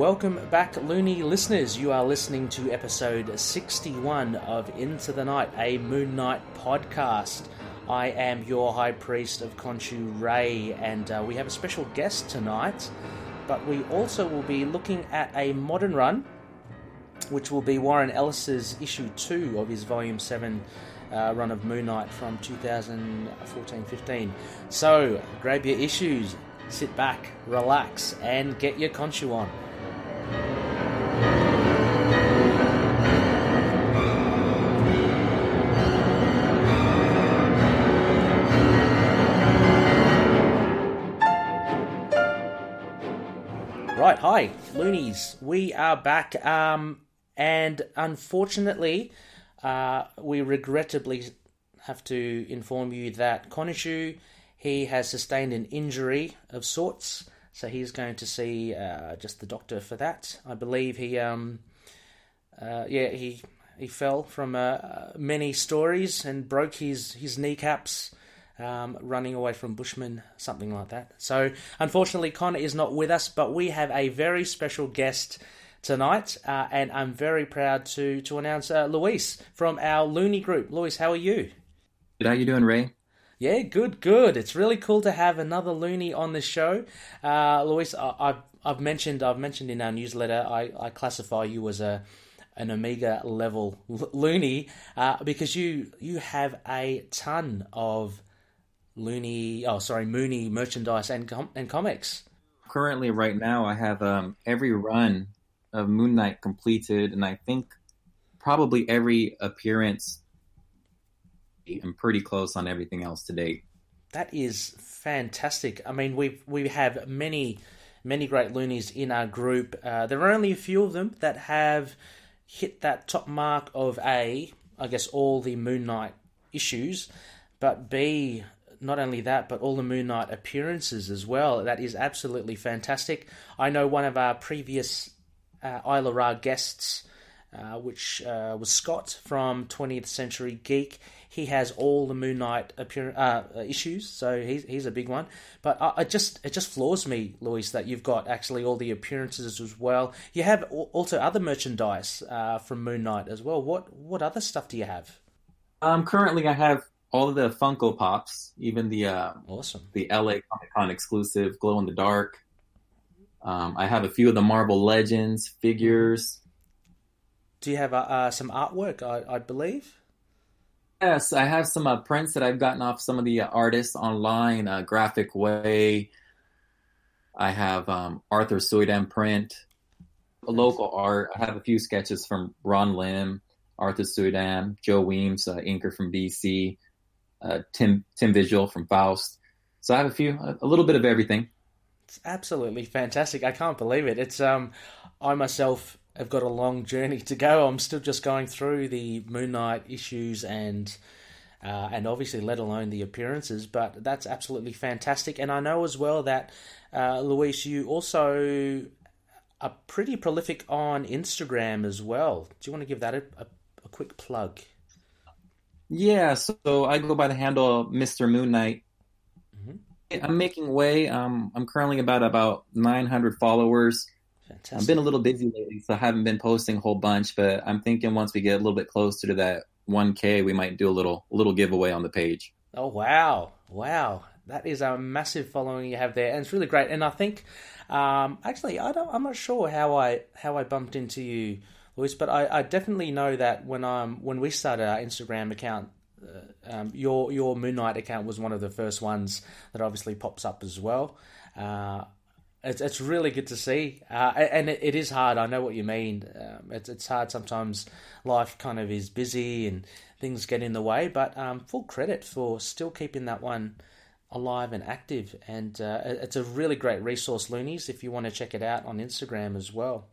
welcome back, Looney listeners. You are listening to episode 61 of Into the Night, a Moon Knight podcast. I am your High Priest of Khonshu Ray, and uh, we have a special guest tonight. But we also will be looking at a modern run, which will be Warren Ellis's issue 2 of his Volume 7 uh, run of Moon Knight from 2014 15. So, grab your issues, sit back, relax, and get your Khonshu on. Right, hi, Loonies. We are back, um, and unfortunately, uh, we regrettably have to inform you that Khonshu he has sustained an injury of sorts, so he's going to see uh, just the doctor for that. I believe he, um, uh, yeah, he he fell from uh, many stories and broke his his kneecaps. Um, running away from Bushmen, something like that. So, unfortunately, Connor is not with us, but we have a very special guest tonight, uh, and I'm very proud to to announce uh, Luis from our Looney group. Luis, how are you? Good. How you doing, Ray? Yeah, good, good. It's really cool to have another loony on the show. Uh, Luis, I, have I've mentioned I've mentioned in our newsletter I, I classify you as a an Omega level loony uh, because you you have a ton of loony oh sorry Mooney merchandise and com- and comics. Currently, right now, I have um, every run of Moon Knight completed, and I think probably every appearance I'm pretty close on everything else to date. That is fantastic. I mean, we we have many many great loonies in our group. Uh, there are only a few of them that have hit that top mark of a, I guess, all the Moon Knight issues, but B, not only that, but all the Moon Knight appearances as well. That is absolutely fantastic. I know one of our previous uh, Isla Ra guests, uh, which uh, was Scott from 20th Century Geek he has all the Moon Knight appear, uh, issues, so he's he's a big one. But I, I, just it just floors me, Luis, that you've got actually all the appearances as well. You have also other merchandise uh, from Moon Knight as well. What what other stuff do you have? Um, currently I have all of the Funko Pops, even the uh, awesome the LA Comic Con exclusive glow in the dark. Um, I have a few of the Marvel Legends figures. Do you have uh, uh some artwork? I, I believe. Yes, I have some uh, prints that I've gotten off some of the uh, artists online, uh, Graphic Way. I have um, Arthur Suydam print, local art. I have a few sketches from Ron Lim, Arthur Suydam, Joe Weems, uh, inker from DC, uh, Tim Tim Vigil from Faust. So I have a few, a little bit of everything. It's absolutely fantastic. I can't believe it. It's um, I myself have got a long journey to go. I'm still just going through the Moon Knight issues and uh, and obviously let alone the appearances. But that's absolutely fantastic. And I know as well that uh, Luis, you also are pretty prolific on Instagram as well. Do you want to give that a, a, a quick plug? Yeah, so I go by the handle Mr. Moon Knight. Mm-hmm. I'm making way. Um, I'm currently about about 900 followers. Fantastic. I've been a little busy lately, so I haven't been posting a whole bunch. But I'm thinking once we get a little bit closer to that 1K, we might do a little little giveaway on the page. Oh wow, wow! That is a massive following you have there, and it's really great. And I think, um, actually, I don't, I'm not sure how I how I bumped into you, Luis, but I, I definitely know that when I'm when we started our Instagram account, uh, um, your your Moon Knight account was one of the first ones that obviously pops up as well. Uh, it's it's really good to see, uh, and it, it is hard. I know what you mean. Um, it's it's hard sometimes. Life kind of is busy and things get in the way, but um, full credit for still keeping that one alive and active. And uh, it's a really great resource, Loonies, if you want to check it out on Instagram as well.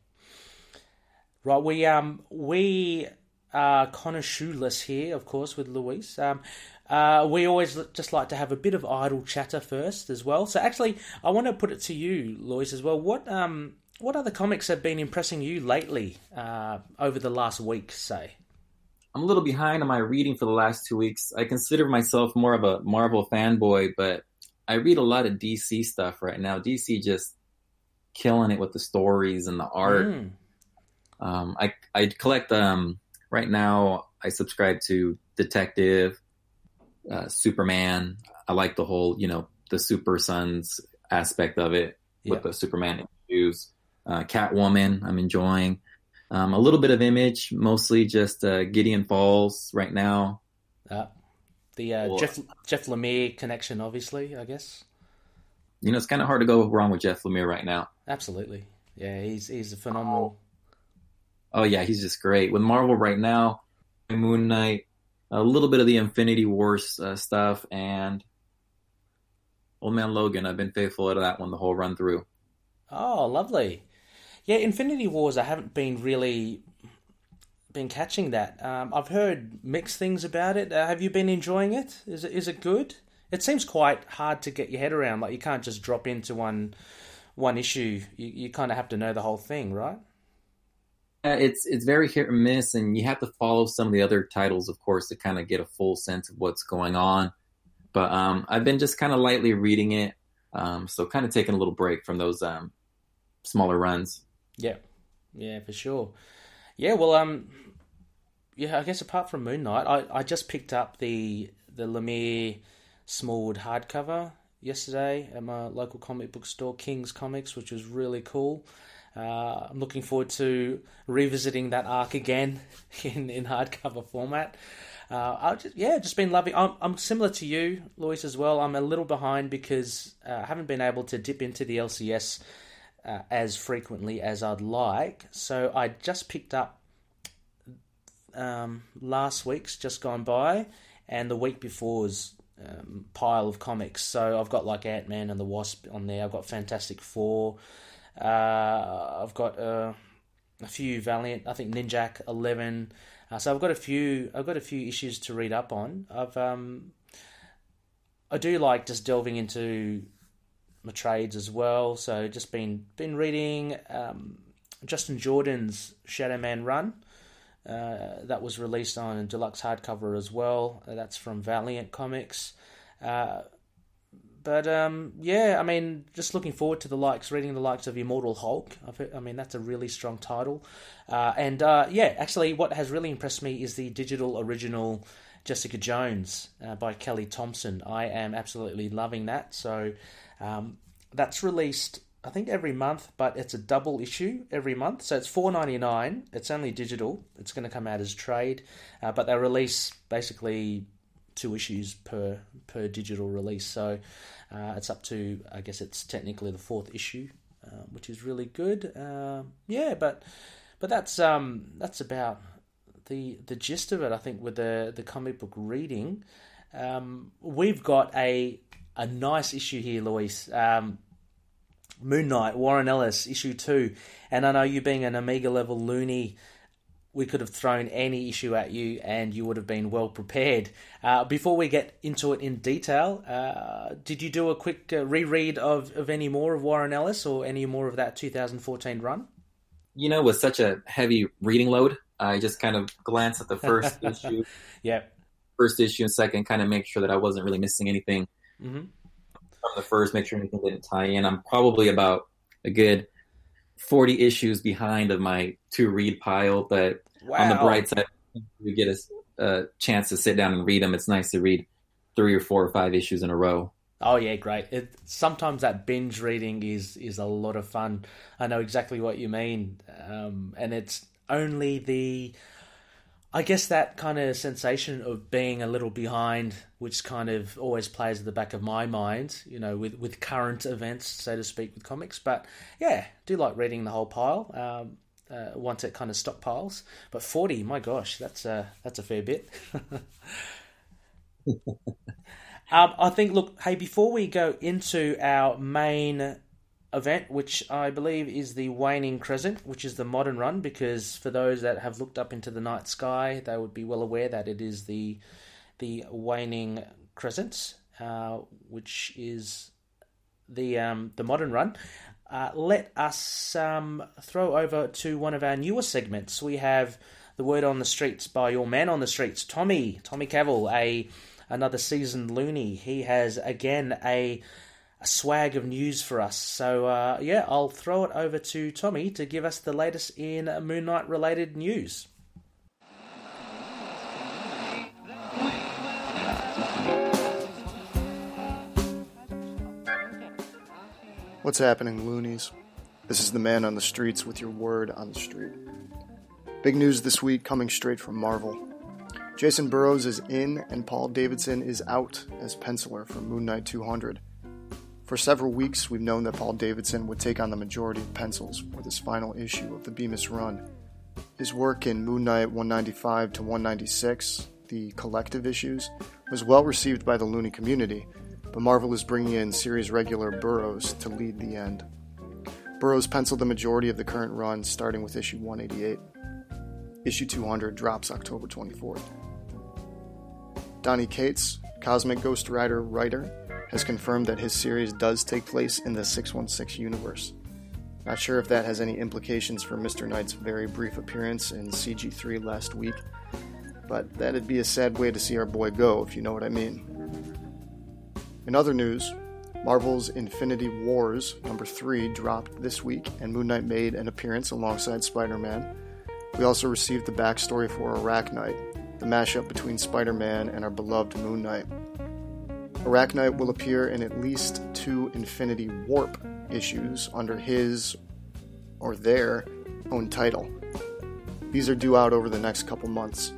Right, we um we are connoisseurless here, of course, with Luis. Um, uh, we always just like to have a bit of idle chatter first as well. So actually, I want to put it to you, Luis, as well. What um what other comics have been impressing you lately uh, over the last week, say? I'm a little behind on my reading for the last two weeks. I consider myself more of a Marvel fanboy, but I read a lot of DC stuff right now. DC just killing it with the stories and the art. Mm. Um, I I collect um right now. I subscribe to Detective, uh, Superman. I like the whole you know the Super Sons aspect of it with Yeah. the Superman issues. Uh, Catwoman, I'm enjoying. Um, a little bit of Image, mostly just uh, Gideon Falls right now. Uh, the uh, Jeff Jeff Lemire connection, obviously, I guess. You know, it's kind of hard to go wrong with Jeff Lemire right now. Absolutely. Yeah, he's he's a phenomenal. Oh yeah, he's just great with Marvel right now. Moon Knight, a little bit of the Infinity Wars uh, stuff, and Old Man Logan. I've been faithful to that one the whole run through. Oh, lovely. Yeah, Infinity Wars. I haven't been really been catching that. Um, I've heard mixed things about it. Uh, have you been enjoying it? Is it is it good? It seems quite hard to get your head around. Like you can't just drop into one one issue. You you kind of have to know the whole thing, right? Uh, it's it's very hit or miss, and you have to follow some of the other titles, of course, to kind of get a full sense of what's going on. But um, I've been just kind of lightly reading it, um, so kind of taking a little break from those um, smaller runs. Yeah, yeah, for sure. Yeah, well, um, yeah, I guess apart from Moon Knight, I, I just picked up the the Lemire Smallwood hardcover yesterday at my local comic book store, King's Comics, which was really cool. Uh, I'm looking forward to revisiting that arc again in, in hardcover format. Uh, I just yeah, just been loving. I'm I'm similar to you, Lois, as well. I'm a little behind because uh, I haven't been able to dip into the LCS uh, as frequently as I'd like. So I just picked up um, last week's just gone by, and the week before's um, pile of comics. So I've got like Ant Man and the Wasp on there. I've got Fantastic Four. Uh, I've got uh, a few Valiant. I think Ninjak Eleven. Uh, so I've got a few. I've got a few issues to read up on. I've um, I do like just delving into my trades as well. So just been been reading um, Justin Jordan's Shadow Man run. Uh, that was released on a deluxe hardcover as well. That's from Valiant Comics. Uh, but um, yeah, I mean, just looking forward to the likes, reading the likes of Immortal Hulk. Heard, I mean, that's a really strong title. Uh, and uh, yeah, actually, what has really impressed me is the digital original Jessica Jones uh, by Kelly Thompson. I am absolutely loving that. So um, that's released, I think, every month, but it's a double issue every month. So it's four ninety nine. It's only digital. It's going to come out as trade, uh, but they release basically two issues per per digital release. So uh, it's up to, I guess, it's technically the fourth issue, uh, which is really good. Uh, yeah, but but that's um that's about the the gist of it. I think with the the comic book reading, um, we've got a a nice issue here, Luis. Um, Moon Knight, Warren Ellis, issue two, and I know you being an Omega level loony, we could have thrown any issue at you and you would have been well prepared. Uh, before we get into it in detail, uh, did you do a quick uh, reread of, of any more of Warren Ellis or any more of that 2014 run? You know, with such a heavy reading load, I just kind of glanced at the first issue, Yeah. first issue, and second, kind of make sure that I wasn't really missing anything hmm from the first, make sure anything didn't tie in. I'm probably about a good 40 issues behind of my to read pile, but Wow. on the bright side, we get a, a chance to sit down and read them. It's nice to read three or four or five issues in a row. Oh yeah, great. It, sometimes that binge reading is is a lot of fun. I know exactly what you mean, um, and it's only the, I guess that kind of sensation of being a little behind, which kind of always plays at the back of my mind. You know, with with current events, so to speak, with comics. But yeah, do like reading the whole pile. Um, uh, once it kind of stockpiles, but forty, my gosh, that's a that's a fair bit. Um, I think, look, hey, before we go into our main event, which I believe is the Waning Crescent, which is the modern run, because for those that have looked up into the night sky, they would be well aware that it is the the Waning Crescent, uh, which is the um, the modern run. Uh, let us um, throw over to one of our newer segments. We have the word on the streets by your man on the streets, Tommy Tommy Cavill, a another seasoned loony. He has again a a swag of news for us. So uh, yeah, I'll throw it over to Tommy to give us the latest in Moon Knight related news. What's happening, loonies? This is the man on the streets with your word on the street. Big news this week coming straight from Marvel. Jacen Burrows is in and Paul Davidson is out as penciler for Moon Knight 200. For several weeks, we've known that Paul Davidson would take on the majority of pencils for this final issue of the Bemis run. His work in Moon Knight 195 to 196, the collective issues, was well received by the Looney community, but Marvel is bringing in series regular Burrows to lead the end. Burrows penciled the majority of the current run, starting with issue 188. Issue 200 drops October 24th. Donny Cates, Cosmic Ghost Rider writer, has confirmed that his series does take place in the 616 universe. Not sure if that has any implications for Mr. Knight's very brief appearance in CG3 last week, but that'd be a sad way to see our boy go, if you know what I mean. In other news, Marvel's Infinity Wars number 3 dropped this week, and Moon Knight made an appearance alongside Spider Man. We also received the backstory for Arachknight, the mashup between Spider Man and our beloved Moon Knight. Arachknight will appear in at least two Infinity Warp issues under his or their own title. These are due out over the next couple months.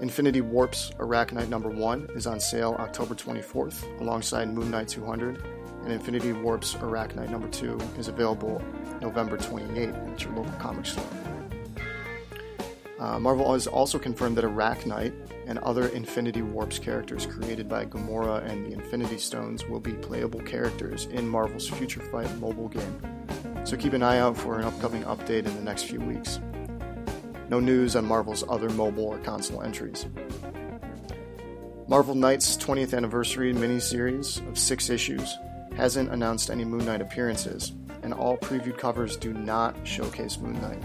Infinity Warp's Arachknight number 1 is on sale October 24th alongside Moon Knight 200, and Infinity Warp's Arachknight number 2 is available November 28th at your local comic store. Uh, Marvel has also confirmed that Arachknight and other Infinity Warps characters created by Gamora and the Infinity Stones will be playable characters in Marvel's Future Fight mobile game. So keep an eye out for an upcoming update in the next few weeks. No news on Marvel's other mobile or console entries. Marvel Knights 20th anniversary miniseries of six issues hasn't announced any Moon Knight appearances, and all previewed covers do not showcase Moon Knight.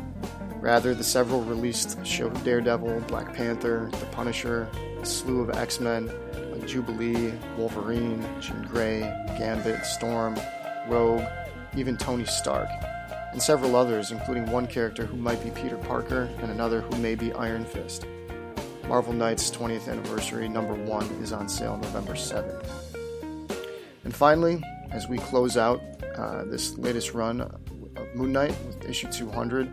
Rather, the several released show Daredevil, Black Panther, The Punisher, a slew of X Men like Jubilee, Wolverine, Jean Grey, Gambit, Storm, Rogue, even Tony Stark, and several others, including one character who might be Peter Parker and another who may be Iron Fist. Marvel Knights 20th Anniversary number 1 is on sale November 7th. And finally, as we close out uh, this latest run of Moon Knight with issue 200,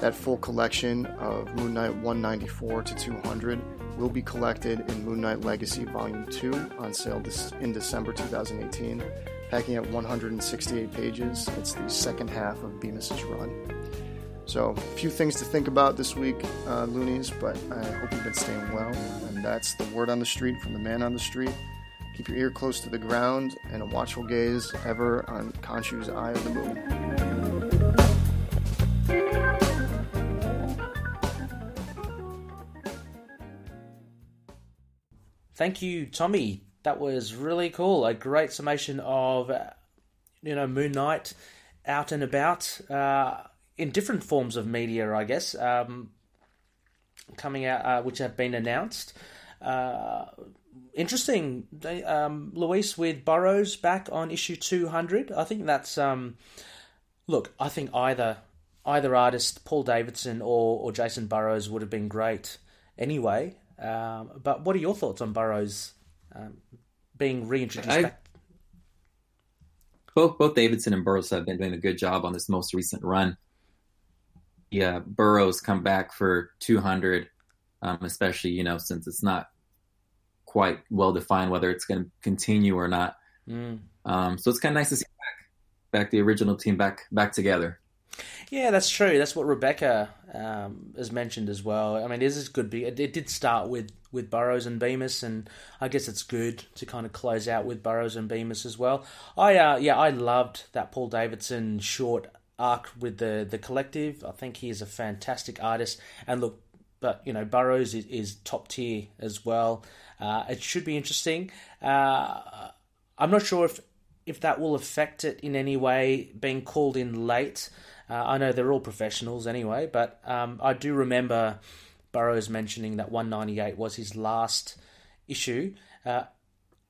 that full collection of Moon Knight 194 to 200 will be collected in Moon Knight Legacy Volume 2 on sale in December 2018, packing at 168 pages. It's the second half of Bemis's run. So, a few things to think about this week, uh, loonies, but I hope you've been staying well. And that's the word on the street from the man on the street. Keep your ear close to the ground and a watchful gaze ever on Khonshu's eye of the moon. Thank you, Tommy. That was really cool. A great summation of, you know, Moon Knight out and about uh, in different forms of media, I guess, um, coming out, uh, which have been announced. Uh, interesting, they, um, Luis with Burrows back on issue two hundred. I think that's um, look. I think either either artist, Paul Davidson or or Jacen Burrows, would have been great anyway. Um, but what are your thoughts on Burrows um, being reintroduced I, back? Both both Davidson and Burrows have been doing a good job on this most recent run. Yeah, Burrows come back for 200, um, especially you know since it's not quite well defined whether it's going to continue or not. Mm. Um, so it's kind of nice to see back, back the original team back back together. Yeah, that's true. That's what Rebecca um, has mentioned as well. I mean, this is good. It, it did start with, with Burrows and Bemis, and I guess it's good to kind of close out with Burrows and Bemis as well. I uh, yeah, I loved that Paul Davidson short arc with the the collective. I think he is a fantastic artist. And look, but you know, Burrows is, is top tier as well. Uh, it should be interesting. Uh, I'm not sure if if that will affect it in any way, being called in late. Uh, I know they're all professionals anyway, but um, I do remember Burrows mentioning that 198 was his last issue. Uh,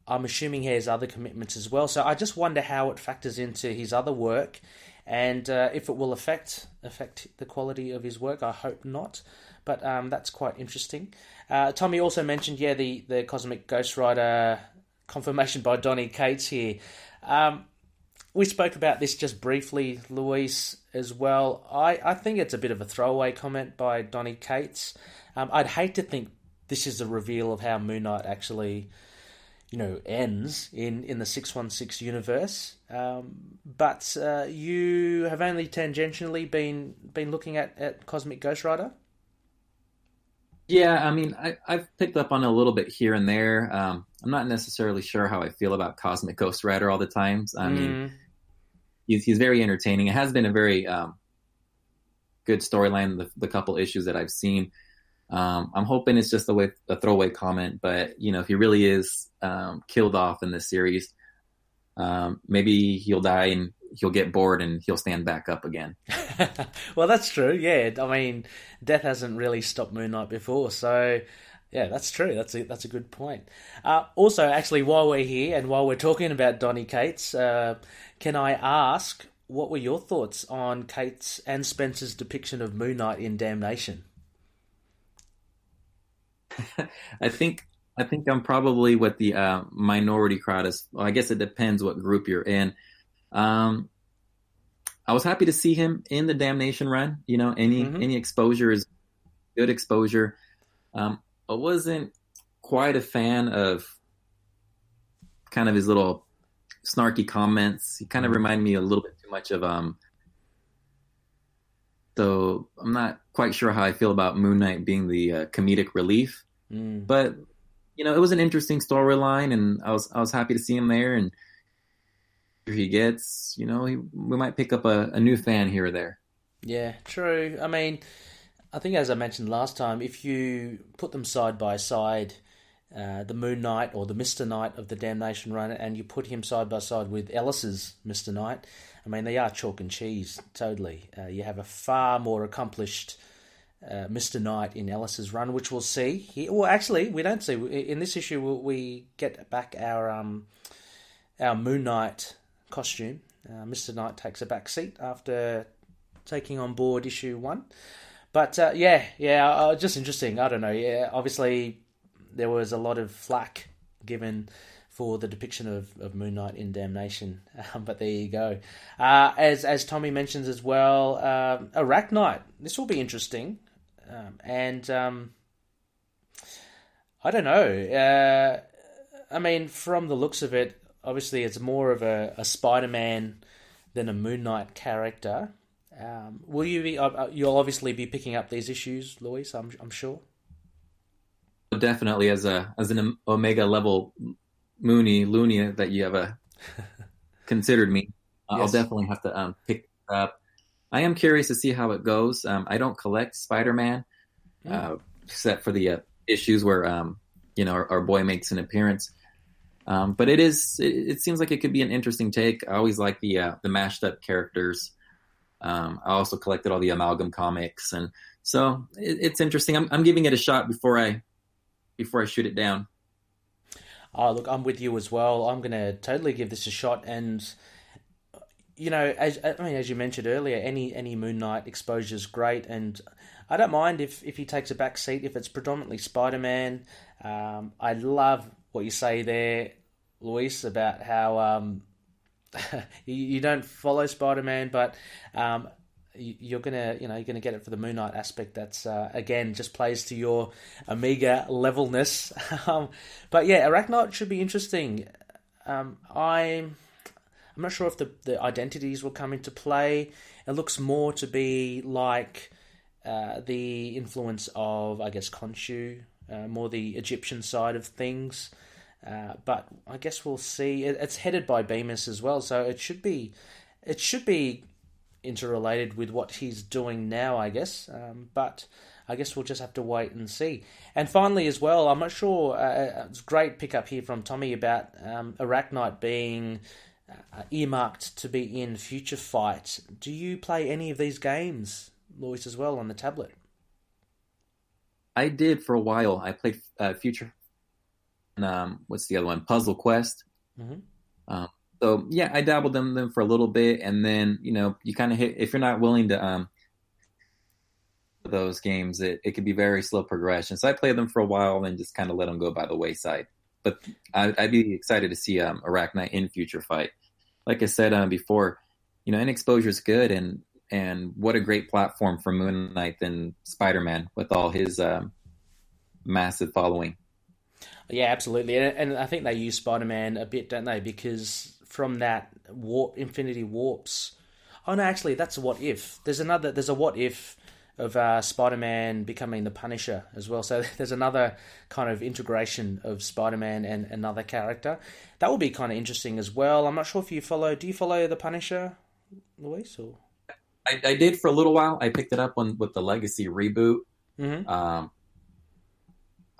I'm assuming he has other commitments as well. So I just wonder how it factors into his other work, and uh, if it will affect affect the quality of his work. I hope not, but um, that's quite interesting. Uh, Tommy also mentioned, yeah, the the Cosmic Ghost Rider confirmation by Donny Cates here. Um, we spoke about this just briefly, Luis, as well. I, I think it's a bit of a throwaway comment by Donny Cates. Um, I'd hate to think this is a reveal of how Moon Knight actually, you know, ends in, in the 616 universe. Um, but uh, you have only tangentially been been looking at, at Cosmic Ghost Rider? Yeah, I mean, I, I've picked up on a little bit here and there. Um, I'm not necessarily sure how I feel about Cosmic Ghost Rider all the times. I mm. mean, he's he's very entertaining. It has been a very um, good storyline. The, the couple issues that I've seen. Um, I'm hoping it's just a, way, a throwaway comment, but you know, if he really is um, killed off in this series, um, maybe he'll die and he'll get bored and he'll stand back up again. well, that's true. Yeah, I mean, death hasn't really stopped Moon Knight before, so yeah, that's true. That's a, that's a good point. Uh, also, actually, while we're here and while we're talking about Donny Cates, uh, can I ask what were your thoughts on Cates and Spencer's depiction of Moon Knight in Damnation? I think I think I'm probably what the uh, minority crowd is. Well, I guess it depends what group you're in. Um, I was happy to see him in the Damnation run. You know, any mm-hmm. any exposure is good exposure. Um, I wasn't quite a fan of kind of his little snarky comments. He kind of mm-hmm. reminded me a little bit too much of um. So I'm not quite sure how I feel about Moon Knight being the uh, comedic relief, mm. but you know it was an interesting storyline, and I was I was happy to see him there. And he gets, you know, he, we might pick up a, a new fan here or there. Yeah, true. I mean, I think as I mentioned last time, if you put them side by side, uh, the Moon Knight or the Mister Knight of the Damnation Run, and you put him side by side with Ellis's Mister Knight, I mean they are chalk and cheese totally. Uh, you have a far more accomplished uh, Mister Knight in Ellis's run, which we'll see. He, well, actually, we don't see in this issue. We get back our um, our Moon Knight costume. Uh, Mister Knight takes a back seat after taking on board issue one. But uh, yeah, yeah, uh, just interesting. I don't know. Yeah, obviously there was a lot of flack given for the depiction of, of Moon Knight in Damnation, um, but there you go. Uh, as as Tommy mentions as well, um, Arachknight. This will be interesting, um, and um, I don't know. Uh, I mean, from the looks of it, obviously it's more of a, a Spider-Man than a Moon Knight character. Um, will you be? Uh, uh, you'll obviously be picking up these issues, Luis. I'm, I'm sure. Definitely, as a as an Omega level Mooney Looney that you have a considered me, yes. I'll definitely have to um, pick up. I am curious to see how it goes. Um, I don't collect Spider Man, mm. uh, except for the uh, issues where um, you know our, our, boy makes an appearance. Um, but it is. It, it, seems like it could be an interesting take. I always like the uh, the mashed up characters. Um, I also collected all the amalgam comics, and so it, it's interesting. I'm, I'm giving it a shot before I before I shoot it down. Oh, look, I'm with you as well. I'm going to totally give this a shot, and you know, as I mean, as you mentioned earlier, any any Moon Knight exposure is great, and I don't mind if if he takes a back seat if it's predominantly Spider Man. Um, I love what you say there, Luis, about how um, you, don't follow Spider Man, but um, you're gonna you know you're gonna get it for the Moon Knight aspect. That's uh, again just plays to your Omega levelness. um, but yeah, Arachknight should be interesting. Um, I'm I'm not sure if the the identities will come into play. It looks more to be like uh, the influence of I guess Khonshu, uh, more the Egyptian side of things. Uh, but I guess we'll see. It, it's headed by Bemis as well, so it should be it should be interrelated with what he's doing now, I guess. Um, but I guess we'll just have to wait and see. And finally, as well, I'm not sure. Uh, uh it's great pickup here from Tommy about um, Arachknight being uh, earmarked to be in Future Fight. Do you play any of these games, Luis, as well on the tablet? I did for a while. I played uh, Future um, what's the other one? Puzzle Quest. Mhm. Um, so yeah, I dabbled in them for a little bit, and then you know you kind of hit if you're not willing to um those games, it, it could be very slow progression. So I played them for a while and just kind of let them go by the wayside. But I, I'd be excited to see um, Arachknight in future fight. Like I said um, before, you know, in exposure is good, and and what a great platform for Moon Knight than Spider Man with all his um, massive following. Yeah, absolutely, and, and I think they use Spider Man a bit, don't they? Because from that warp, Infinity Warps. Oh no, actually, that's a what if. There's another. There's a what if of uh, Spider Man becoming the Punisher as well. So there's another kind of integration of Spider Man and another character. That will be kind of interesting as well. I'm not sure if you follow. Do you follow the Punisher, Luis? Or I, I did for a little while. I picked it up when with the Legacy reboot. Mhm. Um,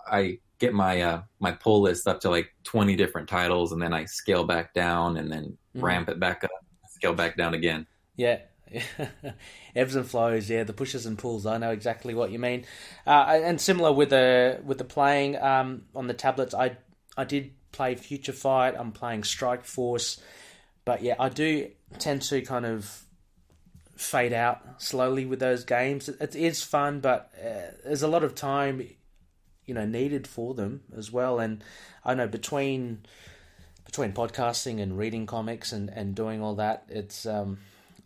I get my uh, my pull list up to like twenty different titles, and then I scale back down, and then Mhm. ramp it back up, scale back down again. Yeah. Ebbs and flows, yeah, the pushes and pulls. I know exactly what you mean. Uh, and similar with the with the playing um, on the tablets, I I did play Future Fight. I'm playing Strike Force, but yeah, I do tend to kind of fade out slowly with those games. It, it is fun, but uh, there's a lot of time, you know, needed for them as well. And I know between between podcasting and reading comics and, and doing all that, it's um,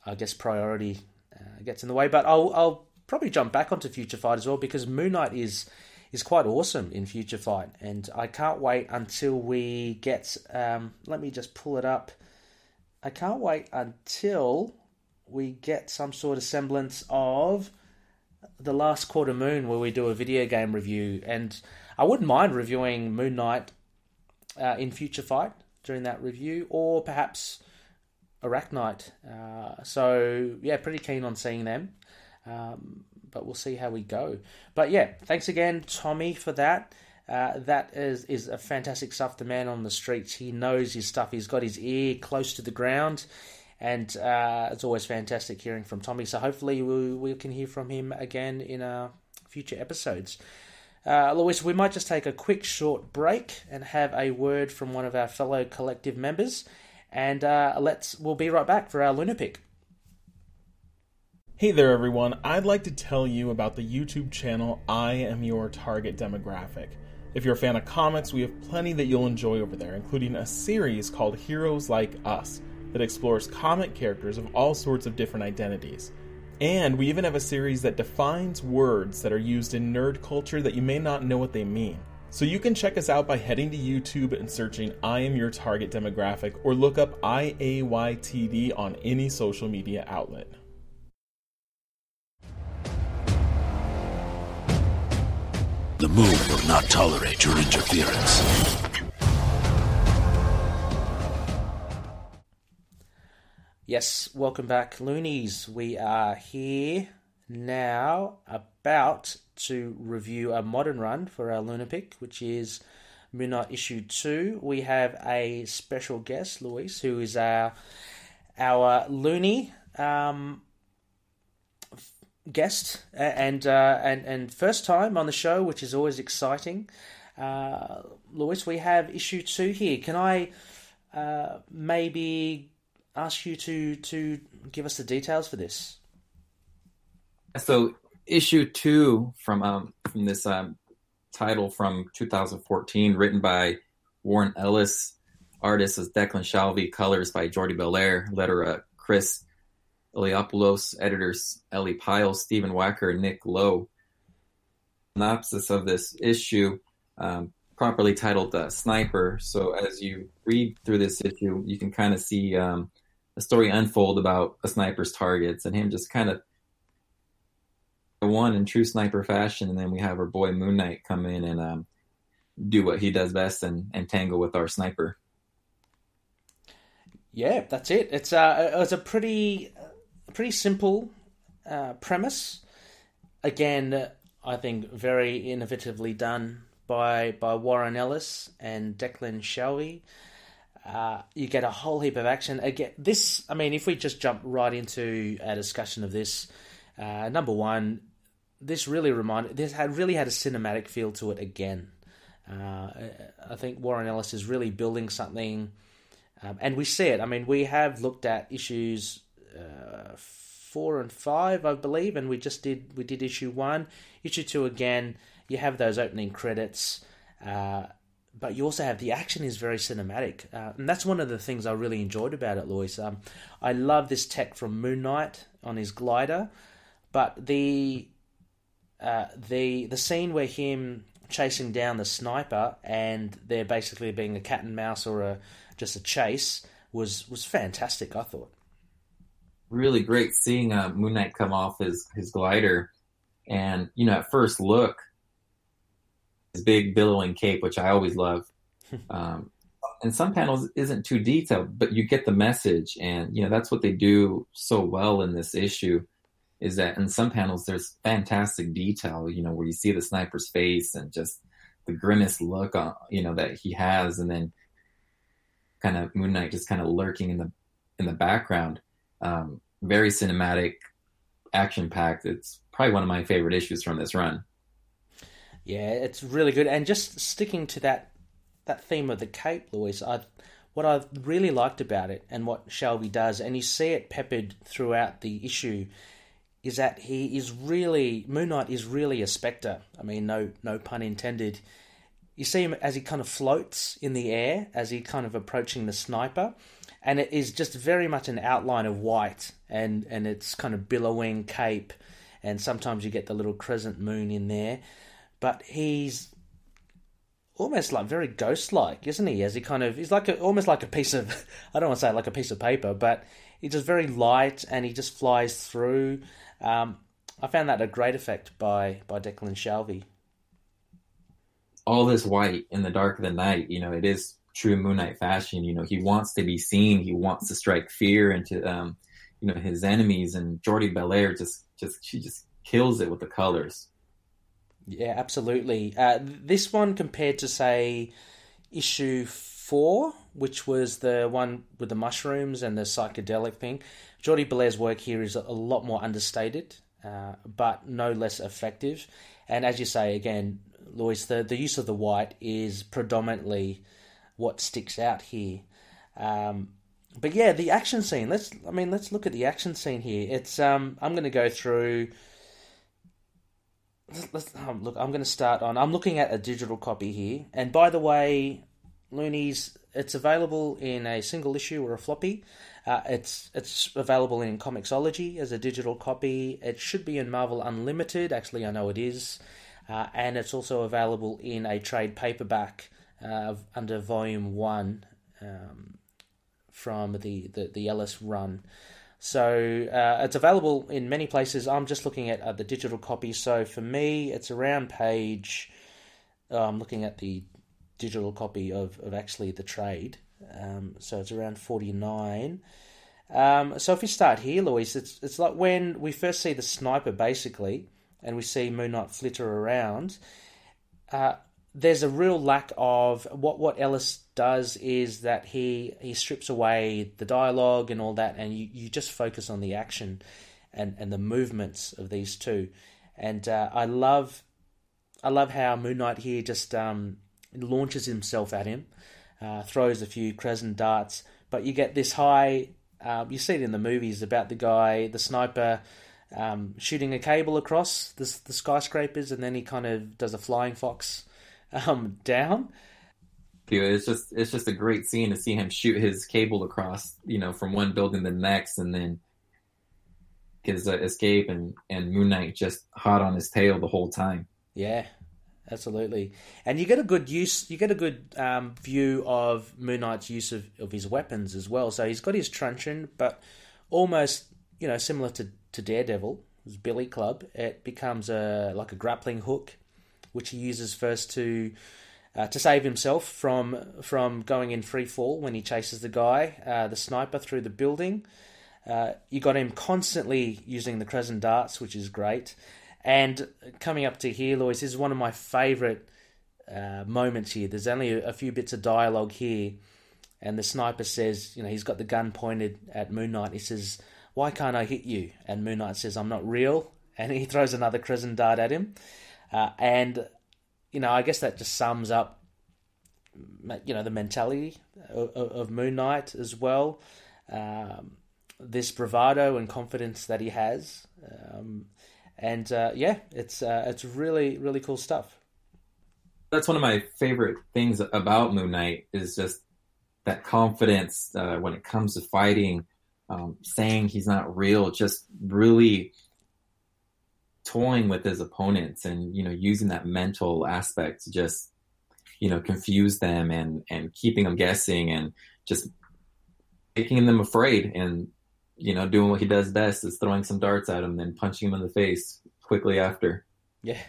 I guess priority uh, gets in the way. But I'll I'll probably jump back onto Future Fight as well because Moon Knight is is quite awesome in Future Fight, and I can't wait until we get. Um, let me just pull it up. I can't wait until we get some sort of semblance of the last quarter moon where we do a video game review, and I wouldn't mind reviewing Moon Knight uh, in Future Fight during that review, or perhaps Arachknight. Uh, so yeah, pretty keen on seeing them. Um, but we'll see how we go. But yeah, thanks again, Tommy, for that. Uh, that is is a fantastic stuff. The man on the streets, he knows his stuff. He's got his ear close to the ground, and uh, it's always fantastic hearing from Tommy. So hopefully we, we can hear from him again in uh, future episodes. Uh, Luis, we might just take a quick short break and have a word from one of our fellow collective members, and uh, let's we'll be right back for our Lunar Pick. Hey there, everyone. I'd like to tell you about the YouTube channel I Am Your Target Demographic. If you're a fan of comics, we have plenty that you'll enjoy over there, including a series called Heroes Like Us that explores comic characters of all sorts of different identities. And we even have a series that defines words that are used in nerd culture that you may not know what they mean. So you can check us out by heading to YouTube and searching I Am Your Target Demographic or look up IAYTD on any social media outlet. The moon will not tolerate your interference. Yes, welcome back, Loonies. We are here now about to review a modern run for our Lunar Pick, which is Moon Knight issue two. We have a special guest, Luis, who is our our Looney um, guest and uh, and and first time on the show, which is always exciting. Uh, Luis, we have issue two here. Can I uh, maybe ask you to to give us the details for this? So issue two from um, from this um, title from 2014, written by Warren Ellis, artist is Declan Shalvey, colors by Jordie Bellaire, letterer Chris Eliopoulos, editors Ellie Pyle, Stephen Wacker, Nick Lowe. Synopsis of this issue, um, properly titled uh, Sniper. So as you read through this issue, you can kind of see um, a story unfold about a sniper's targets and him just kind of one in true sniper fashion, and then we have our boy Moon Knight come in and um, do what he does best and, and tangle with our sniper. Yeah, that's it. It's a it's a pretty pretty simple uh, premise. Again, I think very innovatively done by by Warren Ellis and Declan Shalvey. Uh, you get a whole heap of action. Again, this I mean, if we just jump right into a discussion of this, uh, number one, this really reminded this had really had a cinematic feel to it again. Uh, I think Warren Ellis is really building something, um, and we see it. I mean, we have looked at issues uh, four and five, I believe, and we just did we did issue one, issue two again. You have those opening credits. But you also have the action is very cinematic, uh, and that's one of the things I really enjoyed about it, Lois. Um, I love this tech from Moon Knight on his glider, but the uh, the the scene where him chasing down the sniper and there basically being a cat and mouse or a just a chase was was fantastic. I thought really great seeing uh, Moon Knight come off his his glider, and you know at first look big billowing cape, which I always love. Um, and some panels isn't too detailed, but you get the message, and you know that's what they do so well in this issue. Is that in some panels there's fantastic detail, you know, where you see the sniper's face and just the grimace look on, you know, that he has, and then kind of Moon Knight just kind of lurking in the in the background. Um, very cinematic, action packed. It's probably one of my favorite issues from this run. Yeah, it's really good. And just sticking to that that theme of the cape, Louis, I what I really liked about it and what Shalvey does, and you see it peppered throughout the issue, is that he is really Moon Knight is really a spectre. I mean, no no pun intended. You see him as he kind of floats in the air as he kind of approaching the sniper, and it is just very much an outline of white and and it's kind of billowing cape, and sometimes you get the little crescent moon in there but he's almost like very ghost-like, isn't he? As he kind of he's like a, almost like a piece of I don't want to say like a piece of paper, but he's just very light and he just flies through. Um, I found that a great effect by by Declan Shalvey. All this white in the dark of the night, you know, it is true Moon Knight fashion. You know, he wants to be seen. He wants to strike fear into, um, you know, his enemies. And Jordie Bellaire just, just, she just kills it with the colors. Yeah, absolutely. Uh, this one compared to say issue four, which was the one with the mushrooms and the psychedelic thing. Jordie Bellaire's work here is a lot more understated, uh, but no less effective. And as you say again, Lois, the, the use of the white is predominantly what sticks out here. Um, but yeah, the action scene. Let's I mean, let's look at the action scene here. It's um, I'm going to go through let's um, look. I'm going to start on. I'm looking at a digital copy here, and by the way, Loonies, it's available in a single issue or a floppy. Uh, it's it's available in Comixology as a digital copy. It should be in Marvel Unlimited. Actually, I know it is, uh, and it's also available in a trade paperback uh, under Volume One um, from the, the the Ellis run. So uh, it's available in many places. I'm just looking at uh, the digital copy. So for me, it's around page. Uh, I'm looking at the digital copy of, of actually the trade. Um, so it's around 49. Um, so if we start here, Louise, it's it's like when we first see the sniper basically, and we see Moon Knight flitter around. Uh, there's a real lack of what what Ellis does is that he he strips away the dialogue and all that, and you, you just focus on the action and and the movements of these two. And uh, I love I love how Moon Knight here just um, launches himself at him, uh, throws a few crescent darts, but you get this high. Uh, you see it in the movies about the guy, the sniper. Um, shooting a cable across the, the skyscrapers, and then he kind of does a flying fox um, down. It's just it's just a great scene to see him shoot his cable across, you know, from one building to the next, and then his uh, escape and and Moon Knight just hot on his tail the whole time. Yeah, absolutely. And you get a good use, you get a good um, view of Moon Knight's use of, of his weapons as well. So he's got his truncheon, but almost you know similar to to Daredevil, his Billy Club. It becomes a like a grappling hook which he uses first to uh, to save himself from from going in free fall when he chases the guy, uh, the sniper, through the building. Uh, you got him constantly using the crescent darts, which is great. And coming up to here, Lois, is one of my favourite uh, moments here. There's only a, a, few bits of dialogue here, and the sniper says, you know, he's got the gun pointed at Moon Knight. He says, "Why can't I hit you?" And Moon Knight says, "I'm not real." And he throws another crescent dart at him. Uh, and you know, I guess that just sums up, you know, the mentality of, of Moon Knight as well. Um, this bravado and confidence that he has, um, and uh, yeah, it's uh, it's really really cool stuff. That's one of my favorite things about Moon Knight is just that confidence uh, when it comes to fighting, um, saying he's not real, just really toying with his opponents and you know using that mental aspect to just you know confuse them and and keeping them guessing and just making them afraid and you know doing what he does best is throwing some darts at him and punching him in the face quickly after. Yeah.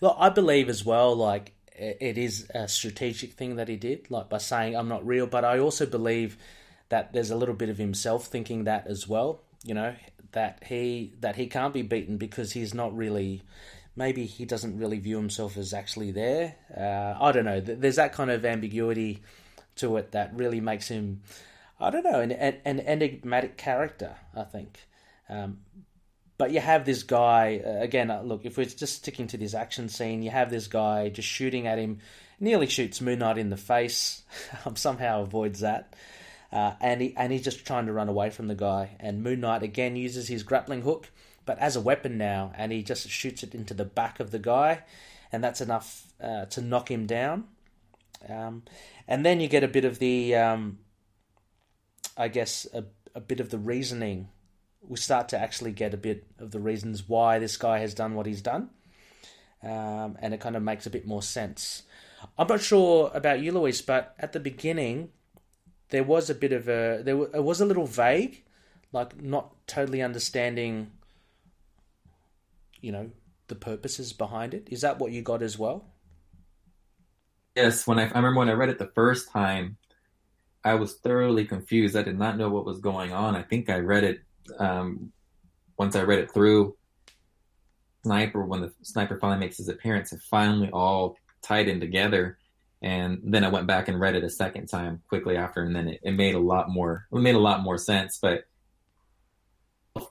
Look i believe as well like it is a strategic thing that he did like by saying i'm not real but i also believe that there's a little bit of himself thinking that as well you know that he that he can't be beaten because he's not really maybe he doesn't really view himself as actually there. Uh, I don't know. There's that kind of ambiguity to it that really makes him, I don't know, an, an enigmatic character. I think. Um, but you have this guy uh, again. Uh, look, if we're just sticking to this action scene, you have this guy just shooting at him, nearly shoots Moon Knight in the face. Somehow avoids that. Uh, and he and he's just trying to run away from the guy. And Moon Knight again uses his grappling hook, but as a weapon now, and he just shoots it into the back of the guy, and that's enough uh, to knock him down. Um, and then you get a bit of the, um, I guess, a, a bit of the reasoning. We start to actually get a bit of the reasons why this guy has done what he's done, um, and it kind of makes a bit more sense. I'm not sure about you, Luis, but at the beginning, there was a bit of a there it was a little vague, like not totally understanding. You know the purposes behind it. Is that what you got as well? Yes, when I, I remember when I read it the first time, I was thoroughly confused. I did not know what was going on. I think I read it um, once I read it through. Sniper, when the sniper finally makes his appearance, it finally all tied in together and then I went back and read it a second time quickly after, and then it, it made a lot more it made a lot more sense. But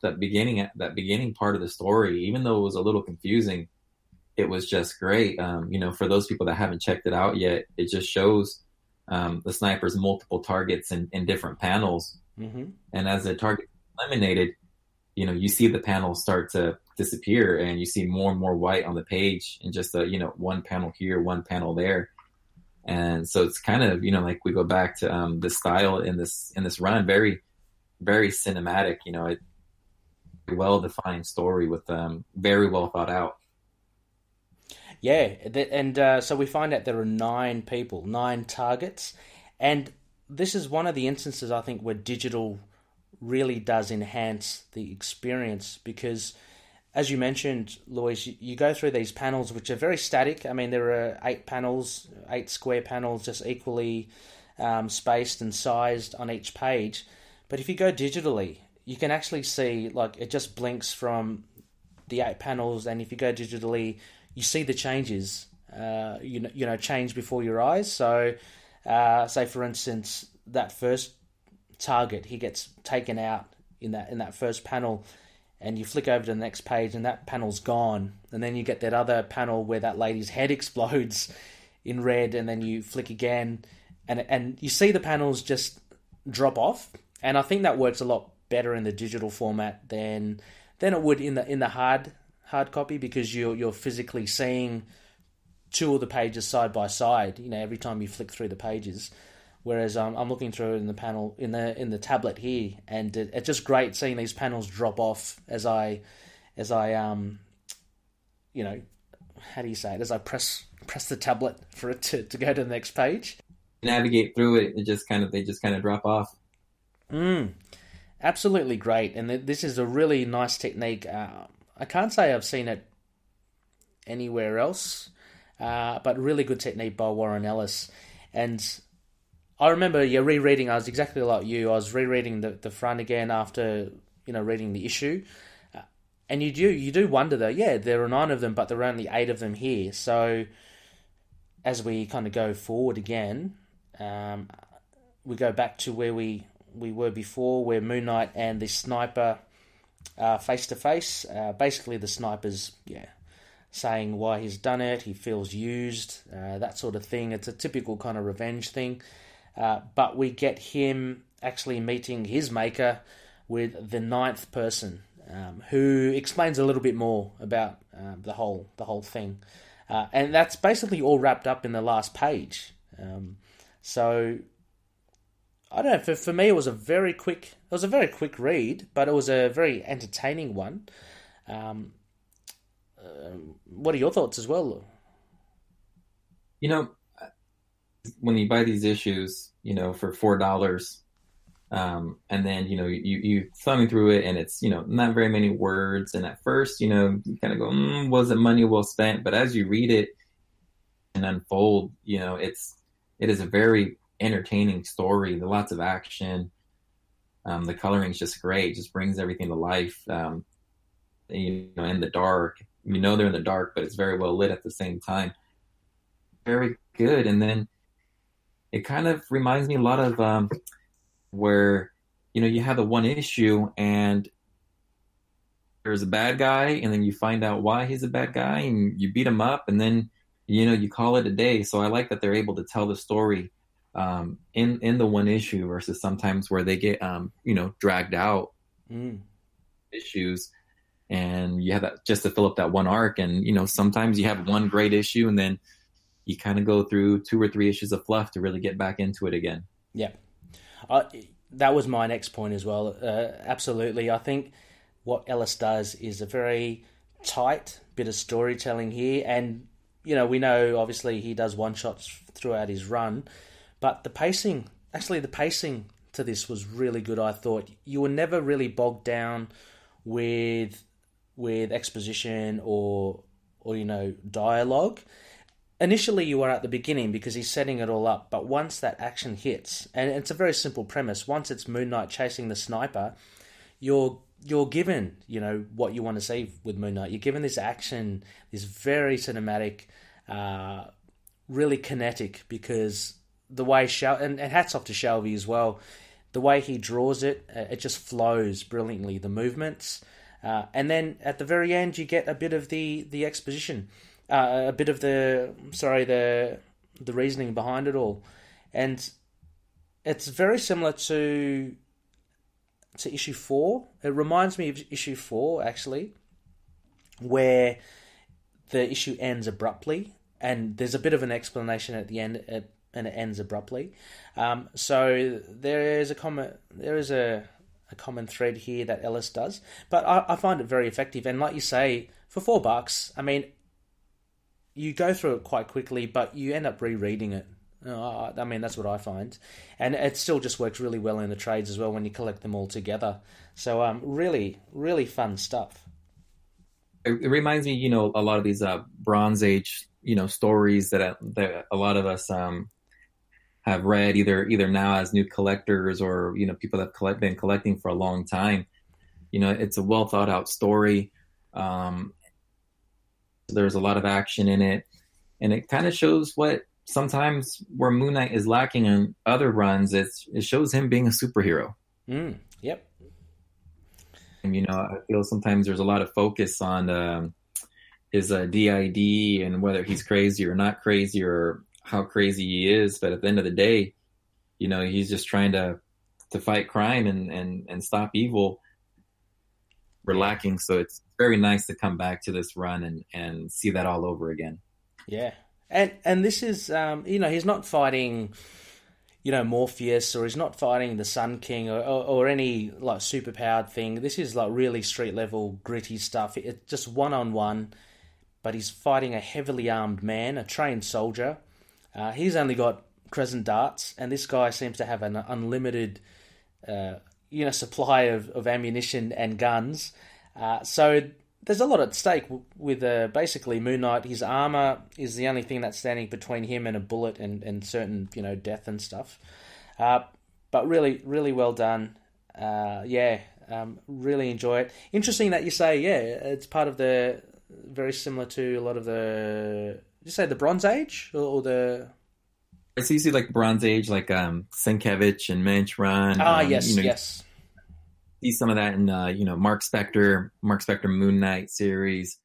that beginning that beginning part of the story, even though it was a little confusing, it was just great. Um, you know, for those people that haven't checked it out yet, it just shows um, the sniper's multiple targets in, in different panels, mm-hmm. and as the target eliminated, you know, you see the panels start to disappear, and you see more and more white on the page, and just a you know one panel here, one panel there and so it's kind of you know like we go back to um, the style in this in this run very very cinematic you know a well defined story with um very well thought out. Yeah and uh, so we find out there are nine people nine targets. And this is one of the instances i think where digital really does enhance the experience because as you mentioned, you, you, go through these panels which are very static. I mean, there are eight panels, eight square panels, just equally um, spaced and sized on each page. But if you go digitally, you can actually see like it just blinks from the eight panels, and if you go digitally, you see the changes. Uh, you know, you know, change before your eyes. So, uh, say for instance, that first target he gets taken out in that in that first panel and you flick over to the next page and that panel's gone. And then you get that other panel where that lady's head explodes in red and then you flick again. And and you see the panels just drop off. And I think that works a lot better in the digital format than than it would in the in the hard hard copy because you're you're physically seeing two of the pages side by side you know every time you flick through the pages Whereas um, I'm looking through in the panel in the in the tablet here, and it, it's just great seeing these panels drop off as I as I um you know how do you say it as I press press the tablet for it to, to go to the next page. Navigate through it, it just kind of they just kind of drop off. Mm, absolutely great, and this is a really nice technique. Uh, I can't say I've seen it anywhere else, uh, but really good technique by Warren Ellis. And I remember, yeah, rereading. I was exactly like you. I was rereading the, the front again after you know reading the issue, uh, and you do you do wonder though. Yeah, there are nine of them, but there are only eight of them here. So as we kind of go forward again, um, we go back to where we we were before, where Moon Knight and the sniper are face to face. Basically, the sniper's yeah saying why he's done it. He feels used, uh, that sort of thing. It's a typical kind of revenge thing. Uh, but we get him actually meeting his maker with the ninth person, um, who explains a little bit more about um, the whole the whole thing, uh, and that's basically all wrapped up in the last page. Um, so I don't know. For, for me, it was a very quick. It was a very quick read, but it was a very entertaining one. Um, uh, what are your thoughts as well? You know, when you buy these issues, you know, for four dollars, um, and then you know you you thumbing through it, and it's you know not very many words, and at first, you know, you kind of go, mm, was it money well spent? But as you read it and unfold, you know, it's it is a very entertaining story. Lots of action. Um, the coloring is just great. Just brings everything to life. Um, you know, in the dark, you know they're in the dark, but it's very well lit at the same time. Very good. And then it kind of reminds me a lot of um, where you know you have the one issue and there's a bad guy, and then you find out why he's a bad guy, and you beat him up, and then you know you call it a day. So I like that they're able to tell the story um, in in the one issue versus sometimes where they get um, you know dragged out mm. issues and you have that just to fill up that one arc and you know sometimes you have one great issue and then you kind of go through two or three issues of fluff to really get back into it again. Yeah. Uh, that was my next point as well. Uh, absolutely. I think what ellis does is a very tight bit of storytelling here and you know we know obviously he does one shots throughout his run but the pacing actually the pacing to this was really good i thought. You were never really bogged down with with exposition or or you know dialogue. Initially, you are at the beginning because he's setting it all up, but once that action hits, and it's a very simple premise. Once it's Moon Knight chasing the sniper, you're you're given you know what you want to see with Moon Knight. You're given this action, this very cinematic, uh, really kinetic because the way Shal- and, and hats off to Shalvey as well. The way he draws it, uh, it just flows brilliantly. The movements, uh, and then at the very end, you get a bit of the the exposition, uh, a bit of the sorry the the reasoning behind it all, and it's very similar to to issue four. It reminds me of issue four actually, where the issue ends abruptly, and there's a bit of an explanation at the end, and it ends abruptly. Um, so there is a comment. There is a a common thread here that Ellis does. But I, I find it very effective. And like you say, for four bucks, I mean, you go through it quite quickly, but you end up rereading it. Uh, I mean, that's what I find, and it still just works really well in the trades as well when you collect them all together. So, um, really, really fun stuff. It, reminds me, you know, a lot of these uh, Bronze Age, you know, stories that that a lot of us um, have read either either now as new collectors or you know people that have collect, been collecting for a long time. You know, it's a well thought out story. Um, there's a lot of action in it, and it kind of shows what sometimes where Moon Knight is lacking in other runs. It's it shows him being a superhero. Mm, yep. And you know, I feel sometimes there's a lot of focus on um, his uh, DID and whether he's crazy or not crazy or how crazy he is, but at the end of the day, you know, he's just trying to to fight crime and and and stop evil. We're lacking, so it's very nice to come back to this run and and see that all over again. Yeah, and and this is um, you know he's not fighting you know Morpheus or he's not fighting the Sun King or, or, or any like super powered thing. This is like really street level gritty stuff. It's just one on one, but he's fighting a heavily armed man, a trained soldier, uh, he's only got crescent darts, and this guy seems to have an unlimited, uh, you know, supply of, of ammunition and guns. Uh, so there's a lot at stake with uh, basically Moon Knight. His armor is the only thing that's standing between him and a bullet and, and certain you know death and stuff. Uh, but really, really well done. Uh, yeah, um, really enjoy it. Interesting that you say yeah, it's part of the very similar to a lot of the you say the Bronze Age or, or the? It's easy like Bronze Age, like um Sienkiewicz and Moench Run. Ah, um, yes, you know, yes. See some of that in uh, you know Mark Spector, Mark Spector Moon Knight series.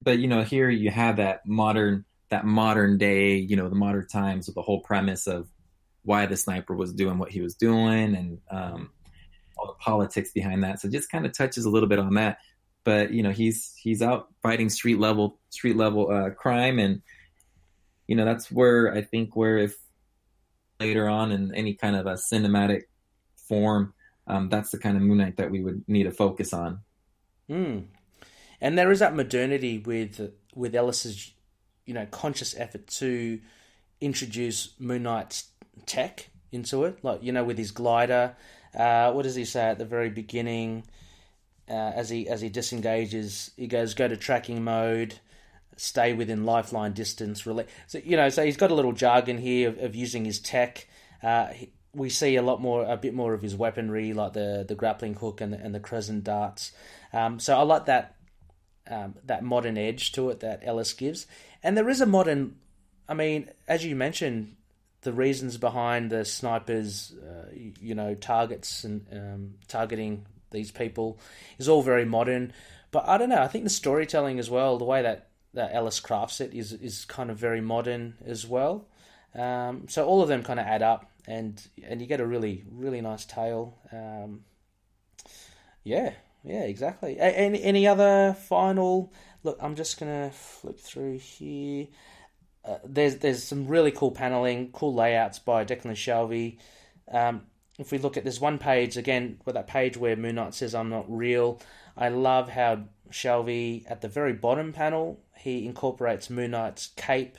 but you know, here you have that modern that modern day, you know, the modern times with the whole premise of why the sniper was doing what he was doing and um, all the politics behind that. So just kind of touches a little bit on that. But you know, he's he's out fighting street level street level uh, crime, and you know that's where I think where if later on in any kind of a cinematic form, um, that's the kind of Moon Knight that we would need to focus on. Mm. And there is that modernity with with Ellis's, you know, conscious effort to introduce Moon Knight's tech into it, like you know, with his glider. Uh, what does he say at the very beginning? Uh, as he as he disengages, he goes, "Go to tracking mode." stay within lifeline distance. So you know, so he's got a little jargon here of, of using his tech. Uh, we see a lot more, a bit more of his weaponry, like the the grappling hook and the, and the crescent darts. Um, so I like that um, that modern edge to it that Ellis gives, and there is a modern. I mean, as you mentioned, the reasons behind the snipers, uh, you know, targets and um, targeting these people is all very modern. But I don't know. I think the storytelling as well, the way that, that Ellis crafts it, is is kind of very modern as well. Um, so all of them kind of add up, and and you get a really really nice tail. Um, yeah, yeah, exactly. Any any other final? Look, I'm just gonna flip through here. Uh, there's there's some really cool paneling, cool layouts by Declan Shalvey. Um, if we look at this one page again, with that page where Moon Knight says "I'm not real," I love how Shalvey at the very bottom panel he incorporates Moon Knight's cape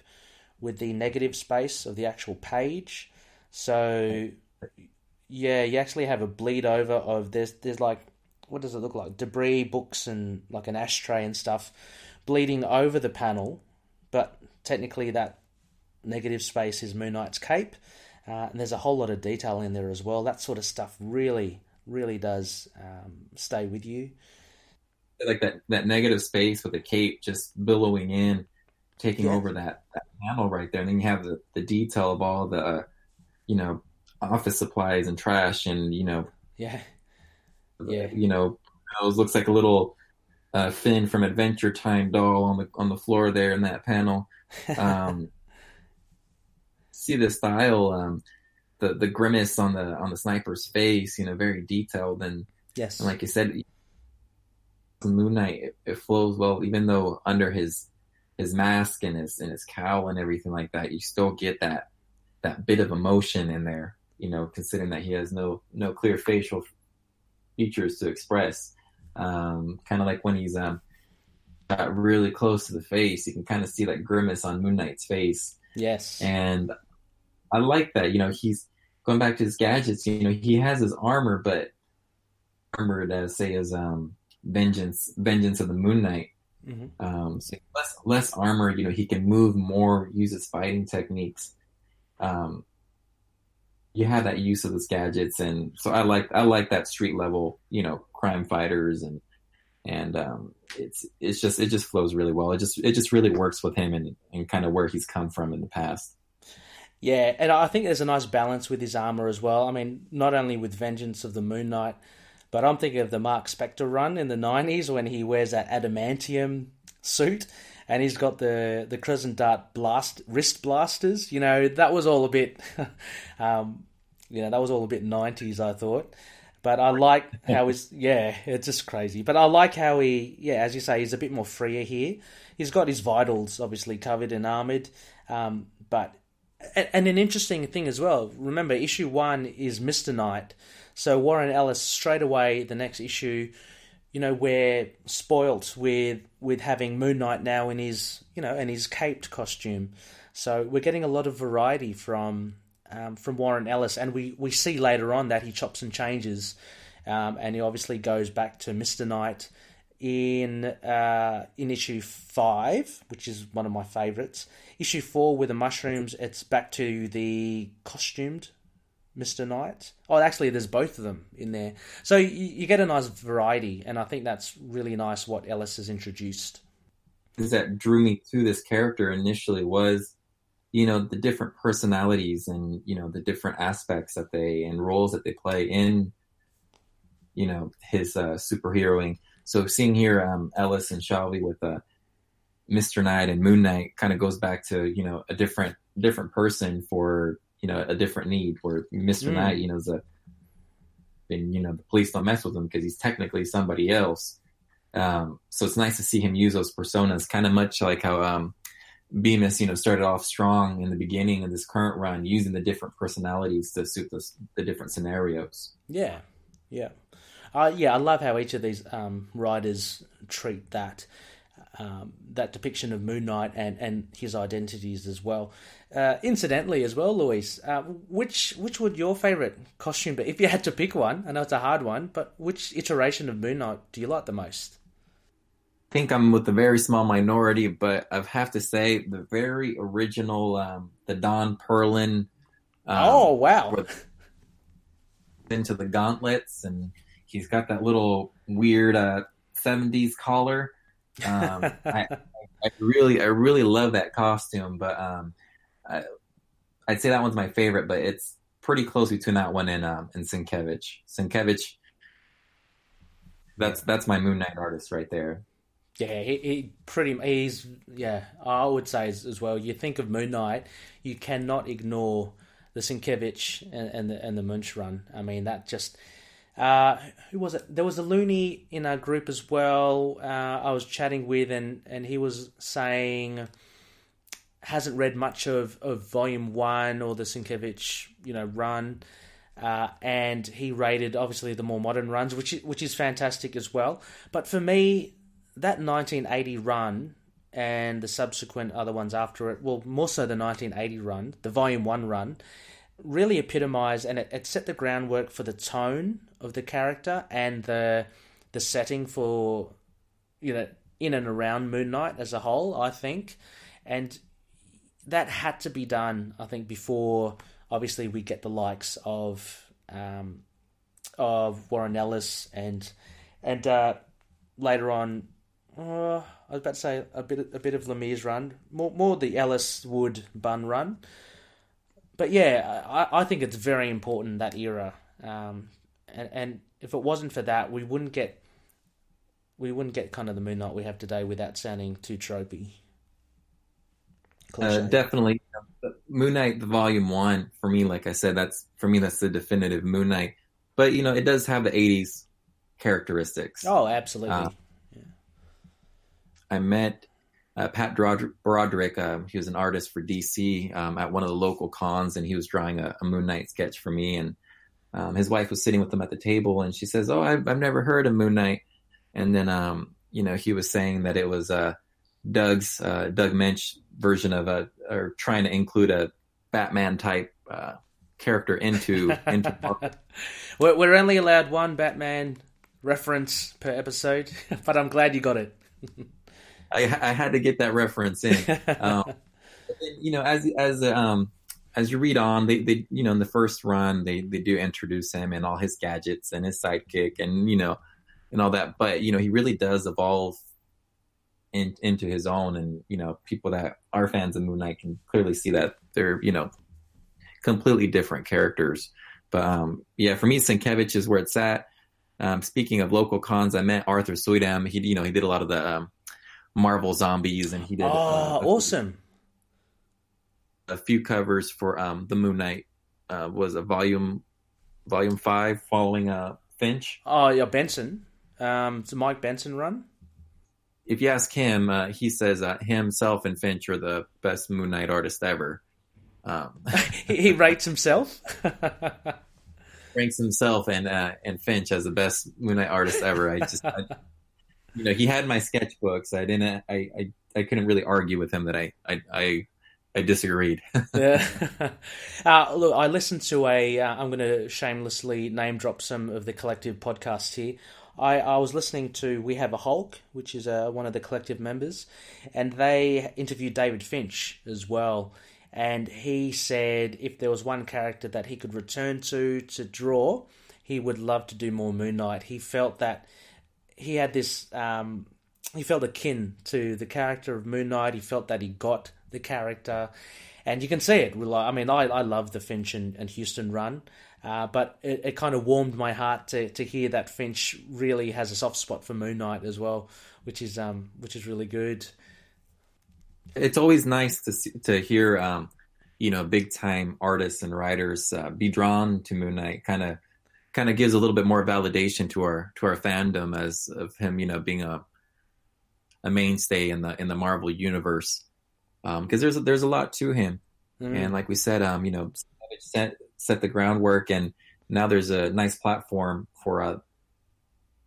with the negative space of the actual page. So yeah, you actually have a bleed over of there's there's like what does it look like debris, books, and like an ashtray and stuff bleeding over the panel, but technically that negative space is Moon Knight's cape, uh, and there's a whole lot of detail in there as well. That sort of stuff really, really does um, stay with you. Like that, that negative space with the cape just billowing in, taking yeah. over that, that panel right there, and then you have the, the detail of all the, uh, you know, office supplies and trash, and you know, yeah, yeah, you know, looks like a little uh, Finn from Adventure Time doll on the on the floor there in that panel. Um, see the style, um, the the grimace on the on the sniper's face, you know, very detailed and yes, and like you said, Moon Knight it, it, flows well, even though under his his mask and his and his cowl and everything like that, you still get that that bit of emotion in there. You know, considering that he has no no clear facial features to express. Um, kind of like when he's um, got really close to the face, you can kind of see that grimace on Moon Knight's face. Yes. And I like that. You know, he's going back to his gadgets. You know, he has his armor, but armored as say as um, vengeance, vengeance of the Moon Knight. Mm-hmm. Um, so less less armor. You know, he can move more, use his fighting techniques. Um, you have that use of his gadgets, and so I like I like that street level. You know, crime fighters and and um, it's it's just it just flows really well. It just it just really works with him and and kind of where he's come from in the past. Yeah, and I think there's a nice balance with his armor as well. I mean, not only with Vengeance of the Moon Knight, but I'm thinking of the Mark Spector run in the '90s when he wears that adamantium suit and he's got the the crescent dart blast wrist blasters. You know, that was all a bit, um, you know, that was all a bit '90s. I thought. But I like how he's yeah, it's just crazy. But I like how he yeah, as you say, he's a bit more freer here. He's got his vitals obviously covered and armored, um, but and an interesting thing as well. Remember, issue one is Mister Knight, so Warren Ellis straight away the next issue. You know, we're spoilt with with having Moon Knight now in his you know in his caped costume. So we're getting a lot of variety from um, from Warren Ellis, and we, we see later on that he chops and changes, um, and he obviously goes back to Mister Knight in uh, in issue five, which is one of my favourites. Issue four with the mushrooms, it's back to the costumed Mister Knight. Oh, actually, there's both of them in there, so you, you get a nice variety, and I think that's really nice what Ellis has introduced. Is That drew me to this character initially was you know the different personalities and you know the different aspects that they and roles that they play in you know his uh, superheroing. So seeing here um, Ellis and Shalvey with uh, Mr. Knight and Moon Knight kind of goes back to you know a different different person for you know a different need. Where Mr. Mm. Knight, you know, is a and you know the police don't mess with him because he's technically somebody else. Um, so it's nice to see him use those personas, kind of much like how um, Bemis, you know, started off strong in the beginning of this current run, using the different personalities to suit the, the different scenarios. Yeah, yeah, uh, yeah. I love how each of these um, writers treat that um, that depiction of Moon Knight and, and his identities as well. Uh, incidentally, as well, Luis, uh, which which would your favorite costume be if you had to pick one? I know it's a hard one, but which iteration of Moon Knight do you like the most? I think I'm with a very small minority, but I have to say the very original, um, the Don Perlin. Um, oh wow! Into the gauntlets, and he's got that little weird uh, '70s collar. Um, I, I really, I really love that costume, but um, I, would say that one's my favorite. But it's pretty close between that one and um, and Sienkiewicz. Sienkiewicz. That's that's my Moon Knight artist right there. Yeah, he, he pretty he's yeah. I would say as, well. You think of Moon Knight, you cannot ignore the Sienkiewicz and, and the and the Moench run. I mean that just. Uh, who was it? There was a loony in our group as well. Uh, I was chatting with, and, and he was saying hasn't read much of, of Volume One or the Sienkiewicz, you know, run. Uh, and he rated obviously the more modern runs, which which is fantastic as well. But for me, that 1980 run and the subsequent other ones after it, well, more so the 1980 run, the Volume 1 run, really epitomized and it, it, set the groundwork for the tone of the character and the the setting for, you know, in and around Moon Knight as a whole, I think. And that had to be done, I think, before obviously we get the likes of um, of Warren Ellis and and uh, later on uh, I was about to say a bit a bit of Lemire's run, more more the Ellis Wood Bunn run. But yeah, I, I think it's very important that era, um, and and if it wasn't for that, we wouldn't get we wouldn't get kind of the Moon Knight we have today without sounding too tropey. Uh, definitely, Moon Knight, the Volume One for me, like I said, that's for me that's the definitive Moon Knight. But you know, it does have the '80s characteristics. Oh, absolutely. Uh, I met uh, Pat Broderick. Um, he was an artist for DC um, at one of the local cons, and he was drawing a, a Moon Knight sketch for me. And um, his wife was sitting with him at the table, and she says, "Oh, I've, I've never heard of Moon Knight." And then, um, you know, he was saying that it was uh, Doug's uh, Doug Moench version of a, or trying to include a Batman type uh, character into into. we're, we're only allowed one Batman reference per episode, but I'm glad you got it. I, I had to get that reference in. Um, you know, as as um, as you read on, they, they you know in the first run they they do introduce him and all his gadgets and his sidekick and you know and all that, but you know he really does evolve in, into his own, and you know people that are fans of Moon Knight can clearly see that they're you know completely different characters. But um, yeah, for me, Sienkiewicz is where it's at. Um, speaking of local cons, I met Arthur Suydam. He you know he did a lot of the um, Marvel Zombies, and he did. Oh, uh, awesome! A few covers for um, the Moon Knight uh, was a volume, volume five, following uh, Finch. Oh yeah, Benson. Um, it's a Mike Benson run. If you ask him, uh, he says uh, himself and Finch are the best Moon Knight artist ever. Um, he rates himself. ranks himself and uh, and Finch as the best Moon Knight artist ever. I just I, you know, he had my sketchbooks. I didn't. I, I, I couldn't really argue with him that I I I, I disagreed. yeah. Uh, look, I listened to a. am uh, going to shamelessly name drop some of the collective podcasts here. I, I was listening to We Have a Hulk, which is uh, one of the collective members, and they interviewed David Finch as well. And he said if there was one character that he could return to to draw, he would love to do more Moon Knight. He felt that he had this um, he felt akin to the character of Moon Knight. He felt that he got the character, and you can see it. I mean, I, I love the Finch and, and Huston run, uh, but it, it kind of warmed my heart to, to hear that Finch really has a soft spot for Moon Knight as well, which is um which is really good. It's always nice to see, to hear, um, you know, big time artists and writers uh, be drawn to Moon Knight. Kind of, kind of gives a little bit more validation to our to our fandom as of him, you know, being a a mainstay in the in the Marvel universe. Because um, there's there's a lot to him, mm. and like we said, um, you know, set set the groundwork, and now there's a nice platform for uh,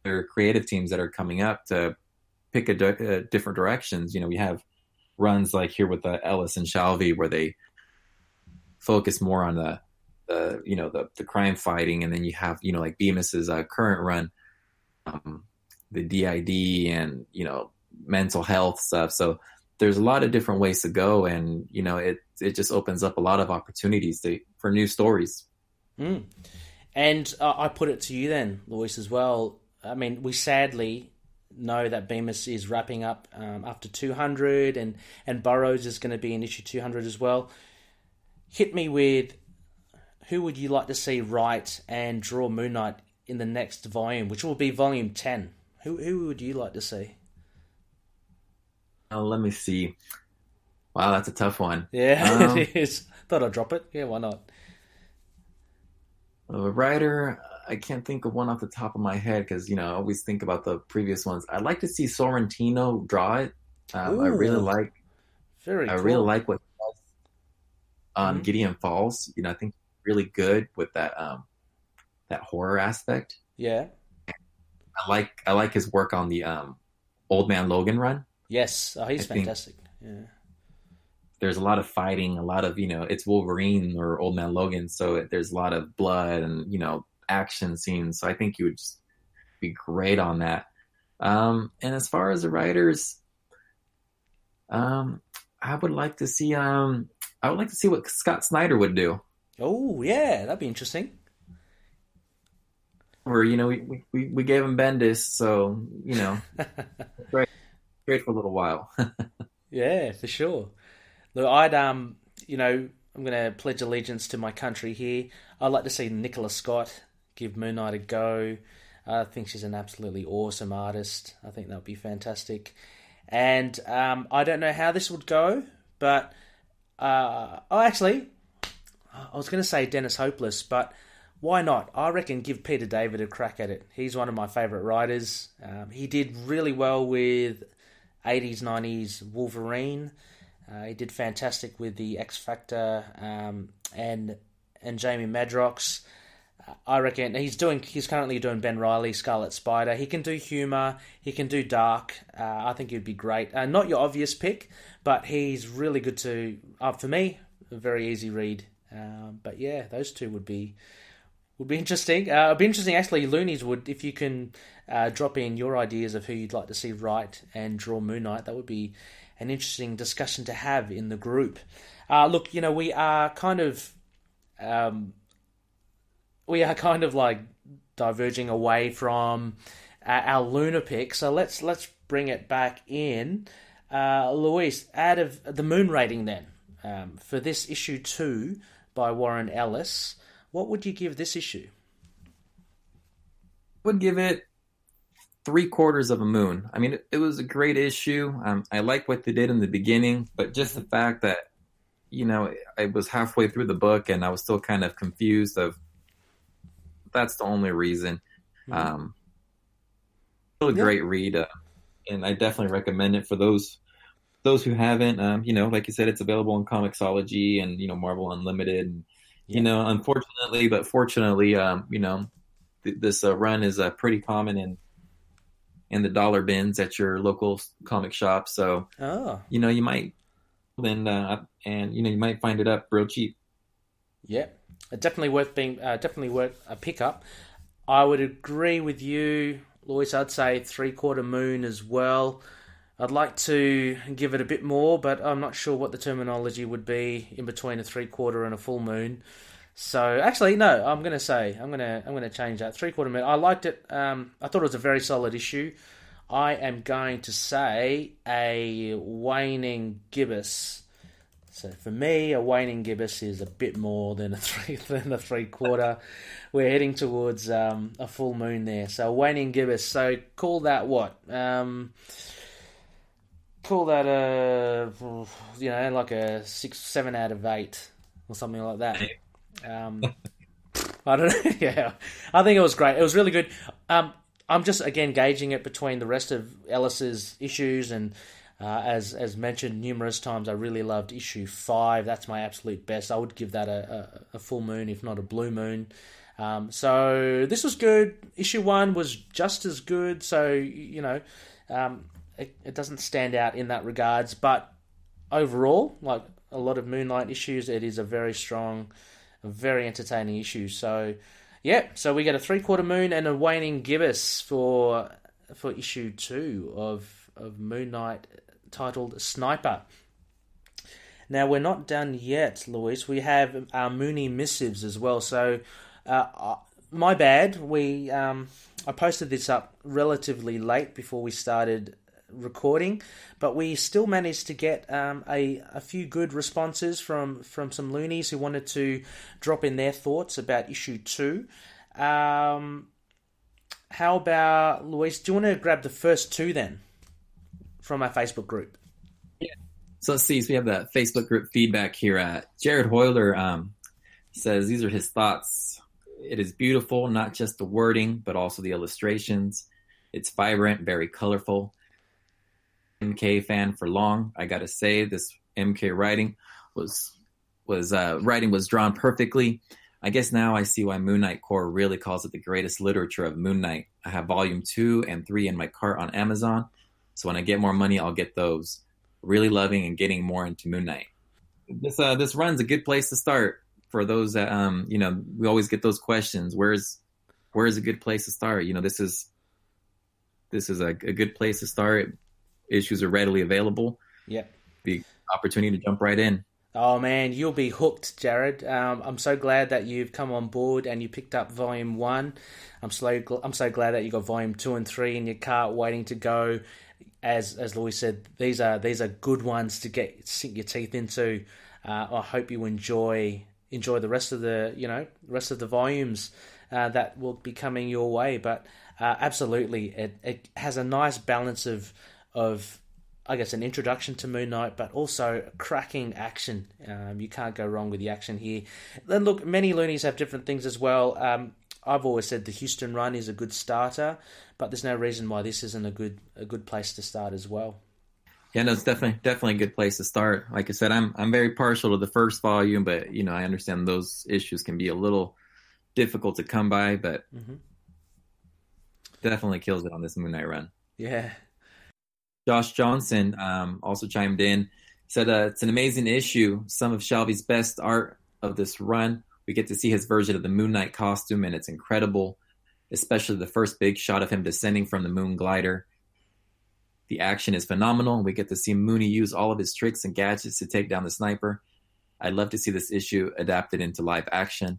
their creative teams that are coming up to pick a, di- uh, different directions. You know, we have runs like here with the Ellis and Shalvey where they focus more on the the you know the the crime fighting, and then you have you know like Bemis's uh, current run, um, the DID and you know mental health stuff. So there's a lot of different ways to go, and you know it it just opens up a lot of opportunities to, for new stories. Mm. And uh, I put it to you then, Luis, as well. I mean, we sadly know that Bemis is wrapping up um, after 200, and and Burrows is going to be in issue 200 as well. Hit me with who would you like to see write and draw Moon Knight in the next volume, which will be volume 10. Who who would you like to see? Oh, let me see. Wow, that's a tough one. Yeah, um, it is. Thought I'd drop it. Yeah, why not? A writer, I can't think of one off the top of my head because you know I always think about the previous ones. I'd like to see Sorrentino draw it. Um, I really like. Very. I cool. really like what he does on mm-hmm. Gideon Falls. You know, I think really good with that um that horror aspect. Yeah. I like I like his work on the um Old Man Logan run. Yes, oh, he's I fantastic. Yeah. There's a lot of fighting, a lot of you know, it's Wolverine or Old Man Logan, so there's a lot of blood and you know action scenes. So I think you would just be great on that. Um, and as far as the writers, um, I would like to see um, I would like to see what Scott Snyder would do. Oh yeah, that'd be interesting. Or you know, we we, we gave him Bendis, so you know, great great for a little while. yeah, for sure. Look, I'd um, you know, I'm going to pledge allegiance to my country here. I'd like to see Nicola Scott give Moon Knight a go. I think she's an absolutely awesome artist. I think that would be fantastic. And um, I don't know how this would go, but uh, oh, actually, I was going to say Dennis Hopeless, but why not? I reckon give Peter David a crack at it. He's one of my favourite writers. Um, he did really well with 80s, 90s Wolverine. Uh, he did fantastic with the X Factor um, and and Jamie Madrox. Uh, I reckon he's doing. He's currently doing Ben Reilly, Scarlet Spider. He can do humor. He can do dark. Uh, I think he'd be great. Uh, not your obvious pick, but he's really good to. Uh, for me, a very easy read. But yeah, those two would be would be interesting. Uh, it'd be interesting actually. Loonies would if you can uh, drop in your ideas of who you'd like to see write and draw Moon Knight. That would be an interesting discussion to have in the group. Uh, look, you know, we are kind of, um, we are kind of like diverging away from uh, our lunar pick. So let's let's bring it back in. Uh, Luis, out of the moon rating then um, for this issue two by Warren Ellis, what would you give this issue? Would give it three quarters of a moon. I mean, it, it was a great issue. Um, I like what they did in the beginning, but just the fact that you know I was halfway through the book and I was still kind of confused of that's the only reason. Mm-hmm. Um, still a yeah. great read, uh, and I definitely recommend it for those those who haven't. Um, you know, like you said, it's available in Comixology and you know Marvel Unlimited. And. You know, unfortunately, but fortunately, um, you know, th- this uh, run is uh, pretty common in in the dollar bins at your local comic shop. So, oh. you know, you might then uh, and you know you might find it up real cheap. Yeah, definitely worth being uh, definitely worth a pickup. I would agree with you, Luis. I'd say three quarter moon as well. I'd like to give it a bit more, but I'm not sure what the terminology would be in between a three quarter and a full moon. So actually, no, I'm gonna say I'm gonna I'm gonna change that three quarter minute. I liked it. Um, I thought it was a very solid issue. I am going to say a waning gibbous. So for me, a waning gibbous is a bit more than a three than a three quarter. We're heading towards um, a full moon there. So waning gibbous. So call that what? Um, call that a you know like a six seven out of eight or something like that. Um, I don't know. yeah, I think it was great. It was really good. Um, I'm just again gauging it between the rest of Ellis's issues and. Uh, as as mentioned numerous times, I really loved issue five. That's my absolute best. I would give that a, a, a full moon, if not a blue moon. Um, so this was good. Issue one was just as good. So you know, um, it, it doesn't stand out in that regards. But overall, like a lot of Moon Knight issues, it is a very strong, very entertaining issue. So yeah, so we get a three quarter moon and a waning gibbous for for issue two of of Moon Knight titled Sniper. Now we're not done yet, Luis. We have our Mooney missives as well. So, uh, my bad. We um, I posted this up relatively late before we started recording, but we still managed to get um, a a few good responses from from some loonies who wanted to drop in their thoughts about issue two. Um, how about Luis? Do you want to grab the first two then? from our Facebook group. Yeah. So let's see. So we have the Facebook group feedback here. At Jared Hoyler um, says these are his thoughts. It is beautiful, not just the wording, but also the illustrations. It's vibrant, very colorful. MK fan for long. I gotta say, this MK writing was was uh, writing was drawn perfectly. I guess now I see why Moon Knight Corps really calls it the greatest literature of Moon Knight. I have volume two and three in my cart on Amazon. So when I get more money, I'll get those. Really loving and getting more into Moon Knight. This uh, this run's a good place to start for those that um you know we always get those questions. Where's where's a good place to start? You know this is this is a, a good place to start. Issues are readily available. Yep. The opportunity to jump right in. Oh man, you'll be hooked, Jared. Um, I'm so glad that you've come on board and you picked up volume one. I'm so I'm so glad that you got volume two and three in your cart, waiting to go as as Louis said, these are these are good ones to get sink your teeth into. Uh, I hope you enjoy enjoy the rest of the you know rest of the volumes uh, that will be coming your way. But uh, absolutely, it, it has a nice balance of of I guess an introduction to Moon Knight, but also cracking action. Um, you can't go wrong with the action here. Then look, many loonies have different things as well. Um, I've always said the Huston run is a good starter, but there's no reason why this isn't a good a good place to start as well. Yeah, no, it's definitely definitely a good place to start. Like I said, I'm I'm very partial to the first volume, but you know I understand those issues can be a little difficult to come by, but mm-hmm. definitely kills it on this Moon Knight run. Yeah. Josh Johnson um, also chimed in, said uh, it's an amazing issue. Some of Shalvey's best art of this run we get to see his version of the Moon Knight costume, and it's incredible, especially the first big shot of him descending from the moon glider. The action is phenomenal. We get to see Mooney use all of his tricks and gadgets to take down the sniper. I'd love to see this issue adapted into live action,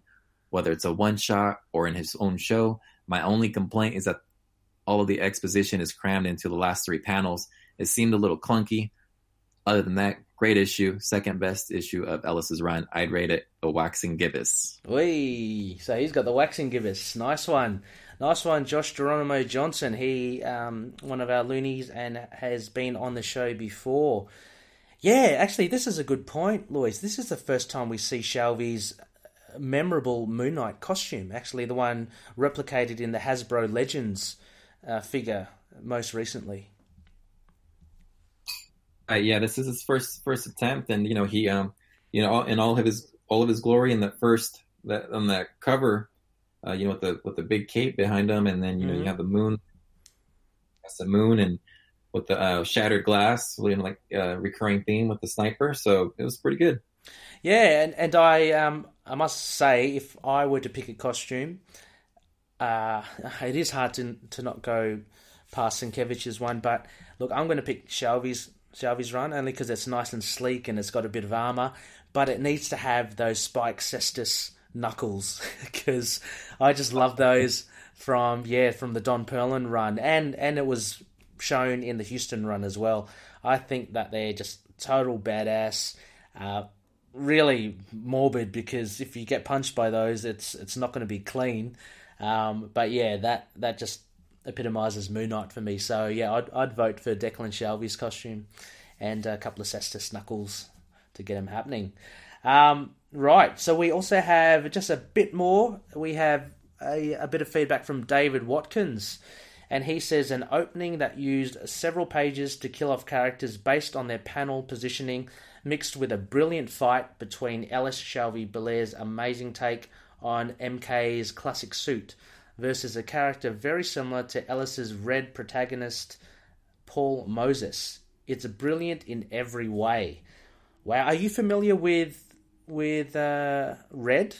whether it's a one shot or in his own show. My only complaint is that all of the exposition is crammed into the last three panels. It seemed a little clunky. Other than that, Great issue, second best issue of Ellis's run. I'd rate it a waxing gibbous. Wee, so he's got the waxing gibbous. Nice one, nice one, Josh Geronimo Johnson. He, um, one of our loonies, and has been on the show before. Yeah, actually, this is a good point, Louis. This is the first time we see Shalvey's memorable Moon Knight costume. Actually, the one replicated in the Hasbro Legends uh, figure most recently uh, yeah, this is his first first attempt, and you know he, um, you know, in all of his all of his glory in that first that on that cover, uh, you know, with the with the big cape behind him, and then you know mm-hmm. you have the moon, that's the moon, and with the uh, shattered glass, you know, like uh, recurring theme with the sniper. So it was pretty good. Yeah, and and I um I must say, if I were to pick a costume, uh, it is hard to to not go past Sienkiewicz's one, but look, I'm going to pick Shalvey's Shalvey's run, only because it's nice and sleek and it's got a bit of armor, but it needs to have those Spike Cestus knuckles because I just love those from yeah from the Don Perlin run, and and it was shown in the Huston run as well. I think that they're just total badass. Uh, really morbid because if you get punched by those, it's it's not going to be clean. Um, but yeah, that that just epitomizes Moon Knight for me. So yeah, I'd, I'd vote for Declan Shalvey's costume. and a couple of Cestus Knuckles to get him happening. Um, right, so we also have just a bit more. We have a, a bit of feedback from David Watkins, and he says an opening that used several pages to kill off characters based on their panel positioning, mixed with a brilliant fight between Ellis Shalvey Bellaire's amazing take on MK's classic suit versus a character very similar to Ellis's red protagonist, Paul Moses. It's brilliant in every way. Wow, are you familiar with with uh, Red,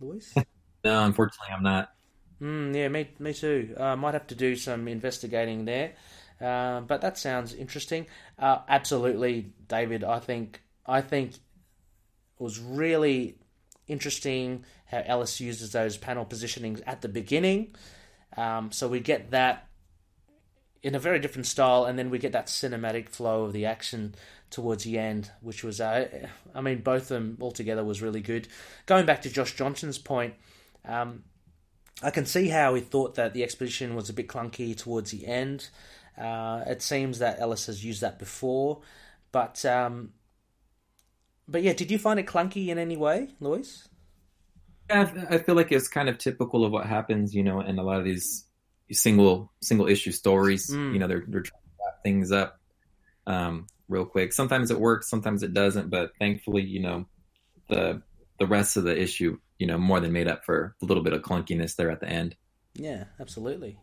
Luis? No, unfortunately, I'm not. Mm, yeah, me, me too. I uh, might have to do some investigating there. Uh, but that sounds interesting. Uh, absolutely, David. I think I think was really interesting how Ellis uses those panel positionings at the beginning. Um, so we get that in a very different style, and then we get that cinematic flow of the action towards the end, which was, uh, I mean, both of them altogether was really good. Going back to Josh Johnson's point, um, I can see how he thought that the exposition was a bit clunky towards the end. Uh, it seems that Ellis has used that before, but um, but yeah, did you find it clunky in any way, Luis? Yeah, I feel like it's kind of typical of what happens, you know, in a lot of these single single issue stories. Mm. You know, they're they're trying to wrap things up um, real quick. Sometimes it works, sometimes it doesn't. But thankfully, you know, the the rest of the issue you know more than made up for a little bit of clunkiness there at the end. Yeah, absolutely.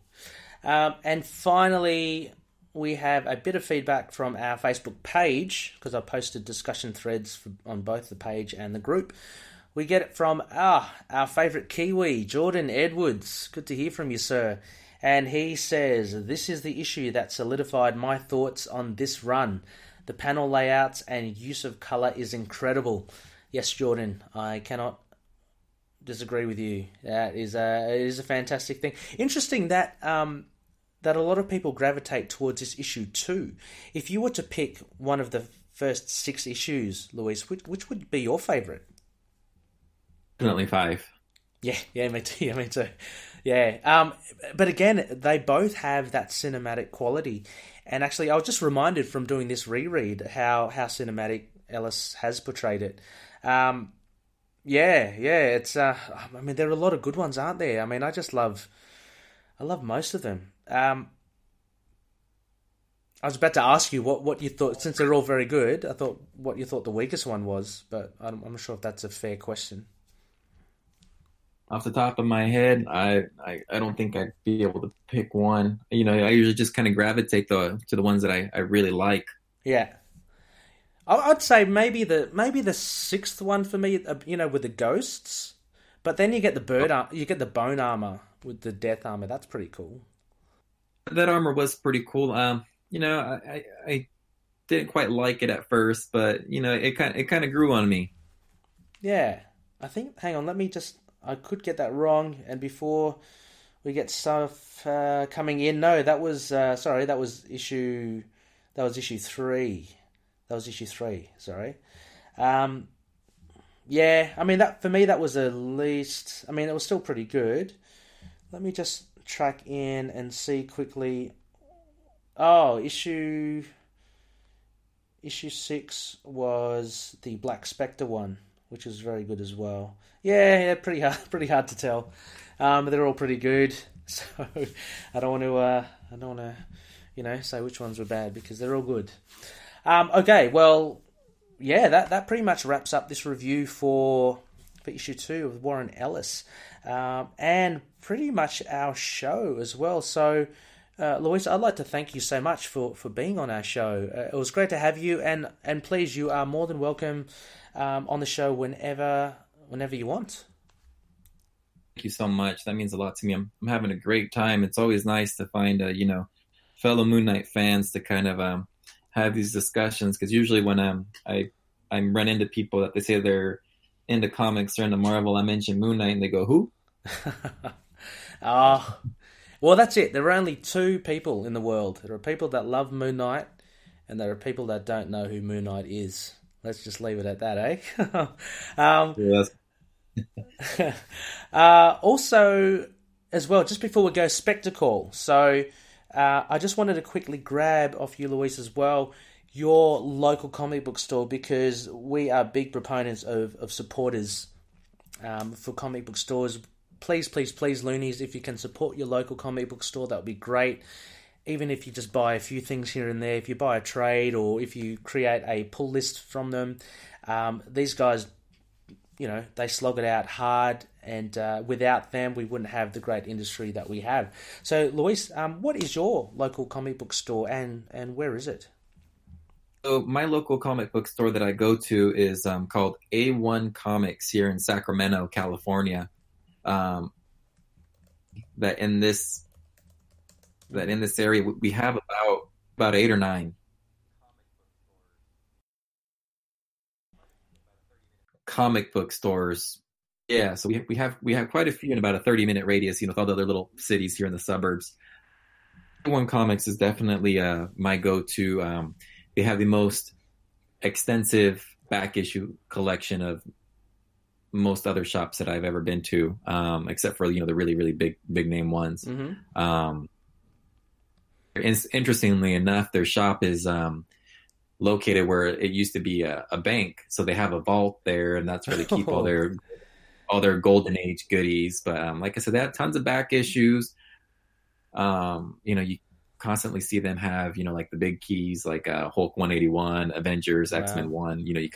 Um, and finally, we have a bit of feedback from our Facebook page because I posted discussion threads for, on both the page and the group. We get it from ah, our favourite Kiwi, Jordan Edwards. Good to hear from you, sir. And he says, This is the issue that solidified my thoughts on this run. The panel layouts and use of colour is incredible. Yes, Jordan, I cannot disagree with you. That is a it is a fantastic thing. Interesting that um, that a lot of people gravitate towards this issue too. If you were to pick one of the first six issues, Luis, which which would be your favorite? Definitely five. Yeah, yeah, me too. Yeah, me too. Yeah, um, but again, they both have that cinematic quality. And actually, I was just reminded from doing this reread how how cinematic Ellis has portrayed it. Um, yeah, yeah, it's. Uh, I mean, there are a lot of good ones, aren't there? I mean, I just love, I love most of them. Um, I was about to ask you what, what you thought, since they're all very good. I thought what you thought the weakest one was, but I'm, I'm not sure if that's a fair question. Off the top of my head, I, I, I don't think I'd be able to pick one. You know, I usually just kind of gravitate the, to the ones that I, I really like. Yeah. I'd say maybe the maybe the sixth one for me, uh, you know, with the ghosts. But then you get the bird, ar- you get the bone armor with the death armor. That's pretty cool. That armor was pretty cool. Um, you know, I, I didn't quite like it at first, but you know, it kind it kind of grew on me. Yeah, I think. Hang on, let me just. I could get that wrong, and before we get stuff uh, coming in, no, that was uh, sorry, that was issue. That was issue three. That was issue three. Sorry. Um, yeah, I mean that for me that was the least. I mean it was still pretty good. Let me just track in and see quickly. Oh, issue issue six was the Black Spectre one, which was very good as well. Yeah, yeah, pretty hard, pretty hard to tell. Um, they're all pretty good, so I don't want to, uh, I don't want to, you know, say which ones were bad because they're all good. Um, okay, well, yeah, that, that pretty much wraps up this review for, for issue two of Warren Ellis. Um, and pretty much our show as well. So, uh, Luis, I'd like to thank you so much for, for being on our show. Uh, it was great to have you, and, and please, you are more than welcome um, on the show whenever whenever you want. Thank you so much. That means a lot to me. I'm, I'm having a great time. It's always nice to find, uh, you know, fellow Moon Knight fans to kind of um, have these discussions because usually when I'm I I run into people that they say they're into comics or into Marvel, I mention Moon Knight and they go, "Who?" Ah, uh, well, that's it. There are only two people in the world. There are people that love Moon Knight, and there are people that don't know who Moon Knight is. Let's just leave it at that, eh? um, yes. uh, also, as well, just before we go, Spectacle. So uh, I just wanted to quickly grab off you, Luis, as well. your local comic book store because we are big proponents of, of supporters um, for comic book stores. Please, please, please, Loonies, if you can support your local comic book store, that would be great. Even if you just buy a few things here and there, if you buy a trade or if you create a pull list from them, um, these guys, you know, they slog it out hard, and uh, without them, we wouldn't have the great industry that we have. So, Luis, um, what is your local comic book store, and and where is it? So my local comic book store that I go to is um, called A1 Comics here in Sacramento, California. Um, that in this that in this area we have about about eight or nine comic book stores. Yeah, so we we have we have quite a few in about a thirty minute radius. You know, with all the other little cities here in the suburbs. A1 Comics is definitely uh, my go to. Um, they have the most extensive back issue collection of most other shops that I've ever been to, um, except for you know the really really big big name ones. Mm-hmm. Um, in- interestingly enough, their shop is um, located where it used to be a, a, bank, so they have a vault there, and that's where they keep all their all their golden age goodies. But um, like I said, they have tons of back issues. Um, you know, you constantly see them have, you know, like the big keys, like uh, Hulk 181, Avengers, wow. X Men 1. You know, you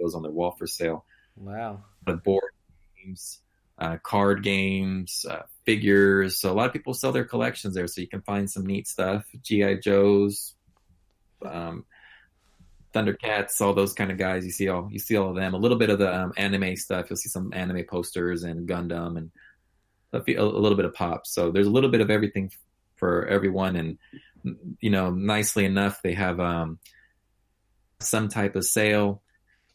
those on their wall for sale. Wow. But board games, uh, card games, uh, figures. So a lot of people sell their collections there, so you can find some neat stuff. GI Joes, um, Thundercats, all those kind of guys. You see all you see all of them. A little bit of the um, anime stuff. You'll see some anime posters and Gundam and a, a little bit of pop. So there's a little bit of everything for everyone. And you know, nicely enough, they have um, some type of sale.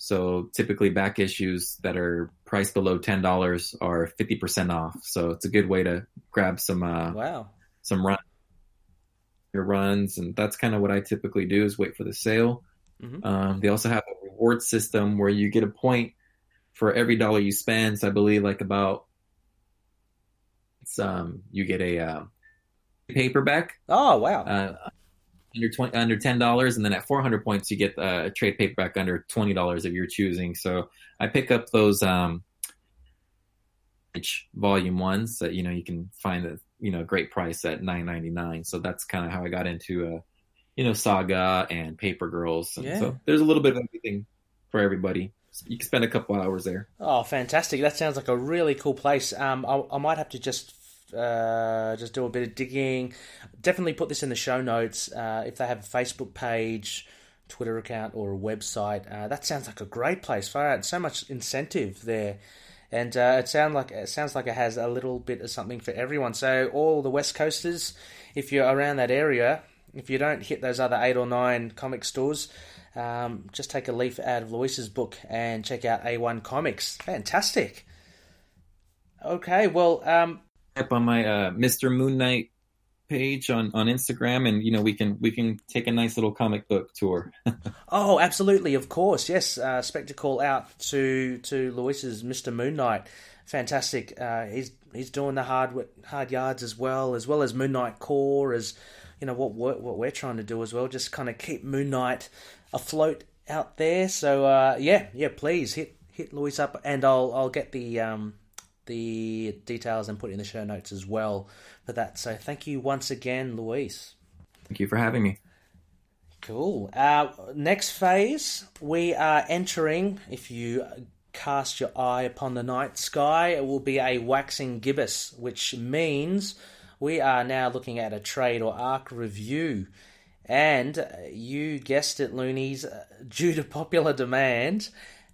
So typically, back issues that are priced below ten dollars are fifty percent off. So it's a good way to grab some uh, wow some run your runs, and that's kind of what I typically do is wait for the sale. Mm-hmm. Um, they also have a reward system where you get a point for every dollar you spend. So I believe like about it's um you get a uh, paperback. Oh wow! Uh, under twenty under ten dollars, and then at four hundred points you get uh, a trade paperback under twenty dollars of your choosing. So I pick up those um, volume ones that you know you can find a you know great price at nine ninety nine. So that's kind of how I got into uh, you know Saga and Paper Girls. And yeah. So there's a little bit of everything for everybody. you can spend a couple hours there. Oh, fantastic! That sounds like a really cool place. Um, I, I might have to just uh, just do a bit of digging. Definitely put this in the show notes. Uh, if they have a Facebook page, Twitter account, or a website, uh, that sounds like a great place. Far out, so much incentive there, and uh, it sounds like it sounds like it has a little bit of something for everyone. So all the West Coasters, if you're around that area, if you don't hit those other eight or nine comic stores. Um, just take a leaf out of Luis's book and check out A1 Comics. Fantastic. Okay, well, um, up on my uh, Mr. Moon Knight page on, on Instagram, and you know we can we can take a nice little comic book tour. oh, absolutely, of course, yes. Uh, spectacle out to to Luis's Mr. Moon Knight. Fantastic. Uh, he's he's doing the hard hard yards as well, as well as Moon Knight Core, as you know what we're, what we're trying to do as well. Just kind of keep Moon Knight afloat out there. So uh, yeah, yeah, please hit hit Luis up, and I'll I'll get the um, the details and put in the show notes as well for that. So thank you once again, Luis. Thank you for having me. Cool. Uh, next phase, we are entering, if you cast your eye upon the night sky, it will be a waxing gibbous, which means we are now looking at a trade or arc review. And you guessed it, Loonies, due to popular demand,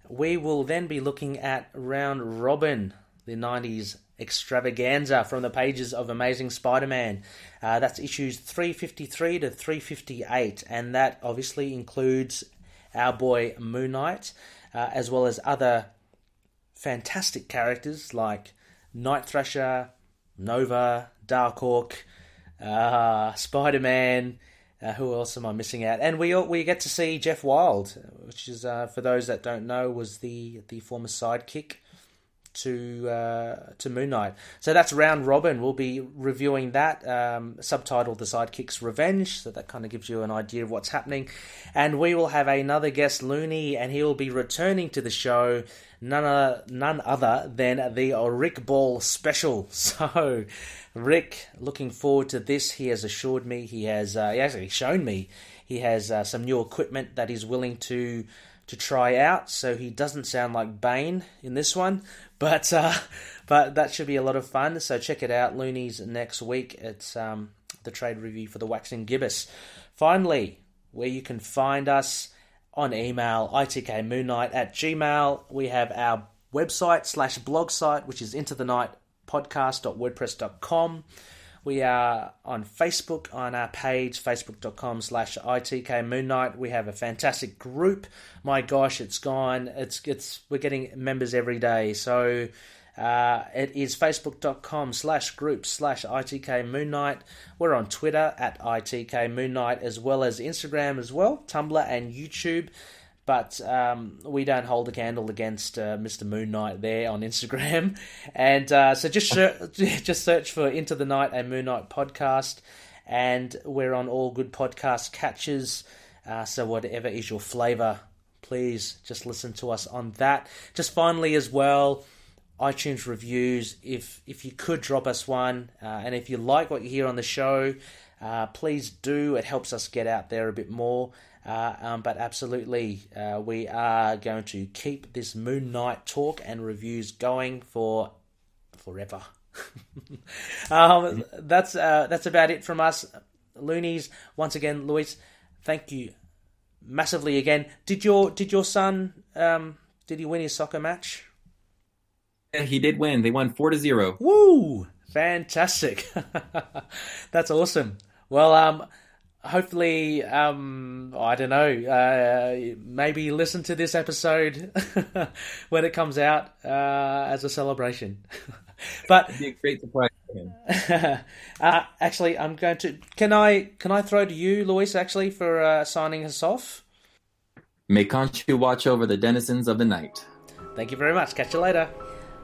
we will then be looking at Round Robin the 90s extravaganza from the pages of Amazing Spider Man. Uh, that's issues 353 to 358, and that obviously includes our boy Moon Knight, uh, as well as other fantastic characters like Night Thrasher, Nova, Darkhawk, uh, Spider Man. Uh, who else am I missing out? And we we get to see Jeff Wilde, which is uh, for those that don't know was the the former sidekick to uh, to Moon Knight. So that's round robin. We'll be reviewing that, um, subtitled "The Sidekick's Revenge." So that kind of gives you an idea of what's happening. And we will have another guest, Looney, and he will be returning to the show. None, uh, none other than the Rick Ball special. So, Rick, looking forward to this. He has assured me he has uh, he actually shown me he has uh, some new equipment that he's willing to to try out. So he doesn't sound like Bane in this one, but uh, but that should be a lot of fun. So check it out, Loonies next week. It's um, the trade review for the Waxing Gibbous. Finally, where you can find us on email, itkmoonnight at gmail. We have our website slash blog site, which is into the night podcast.wordpress.com. We are on Facebook on our page, facebook.com slash ITK Moon Knight. We have a fantastic group. My gosh, it's gone. It's it's we're getting members every day. So uh, it is facebook.com slash group slash ITK Moon Knight. We're on Twitter at ITK Moon Knight as well as Instagram as well, Tumblr and YouTube but um, we don't hold a candle against uh, Mr. Moon Knight there on Instagram. And uh, so just just search for Into the Night and Moon Knight podcast, and we're on all good podcast catches. Uh, so whatever is your flavor, please just listen to us on that. Just finally, as well. iTunes reviews. If if you could drop us one, uh, and if you like what you hear on the show, uh, please do. It helps us get out there a bit more. Uh, um, but absolutely, uh, we are going to keep this Moon Knight talk and reviews going for forever. um, that's uh, that's about it from us, Loonies. Once again, Luis, thank you massively again. Did your did your son um, did he win his soccer match? Yeah, he did win. They won four to zero. Woo! Fantastic. that's awesome. Well, um, hopefully, um, I don't know, uh, maybe listen to this episode when it comes out uh, as a celebration. but It'd be a great surprise for him. uh, actually, I'm going to. Can I can I throw to you, Luis? Actually, for uh, signing us off. May Khonshu watch over the denizens of the night. Thank you very much. Catch you later.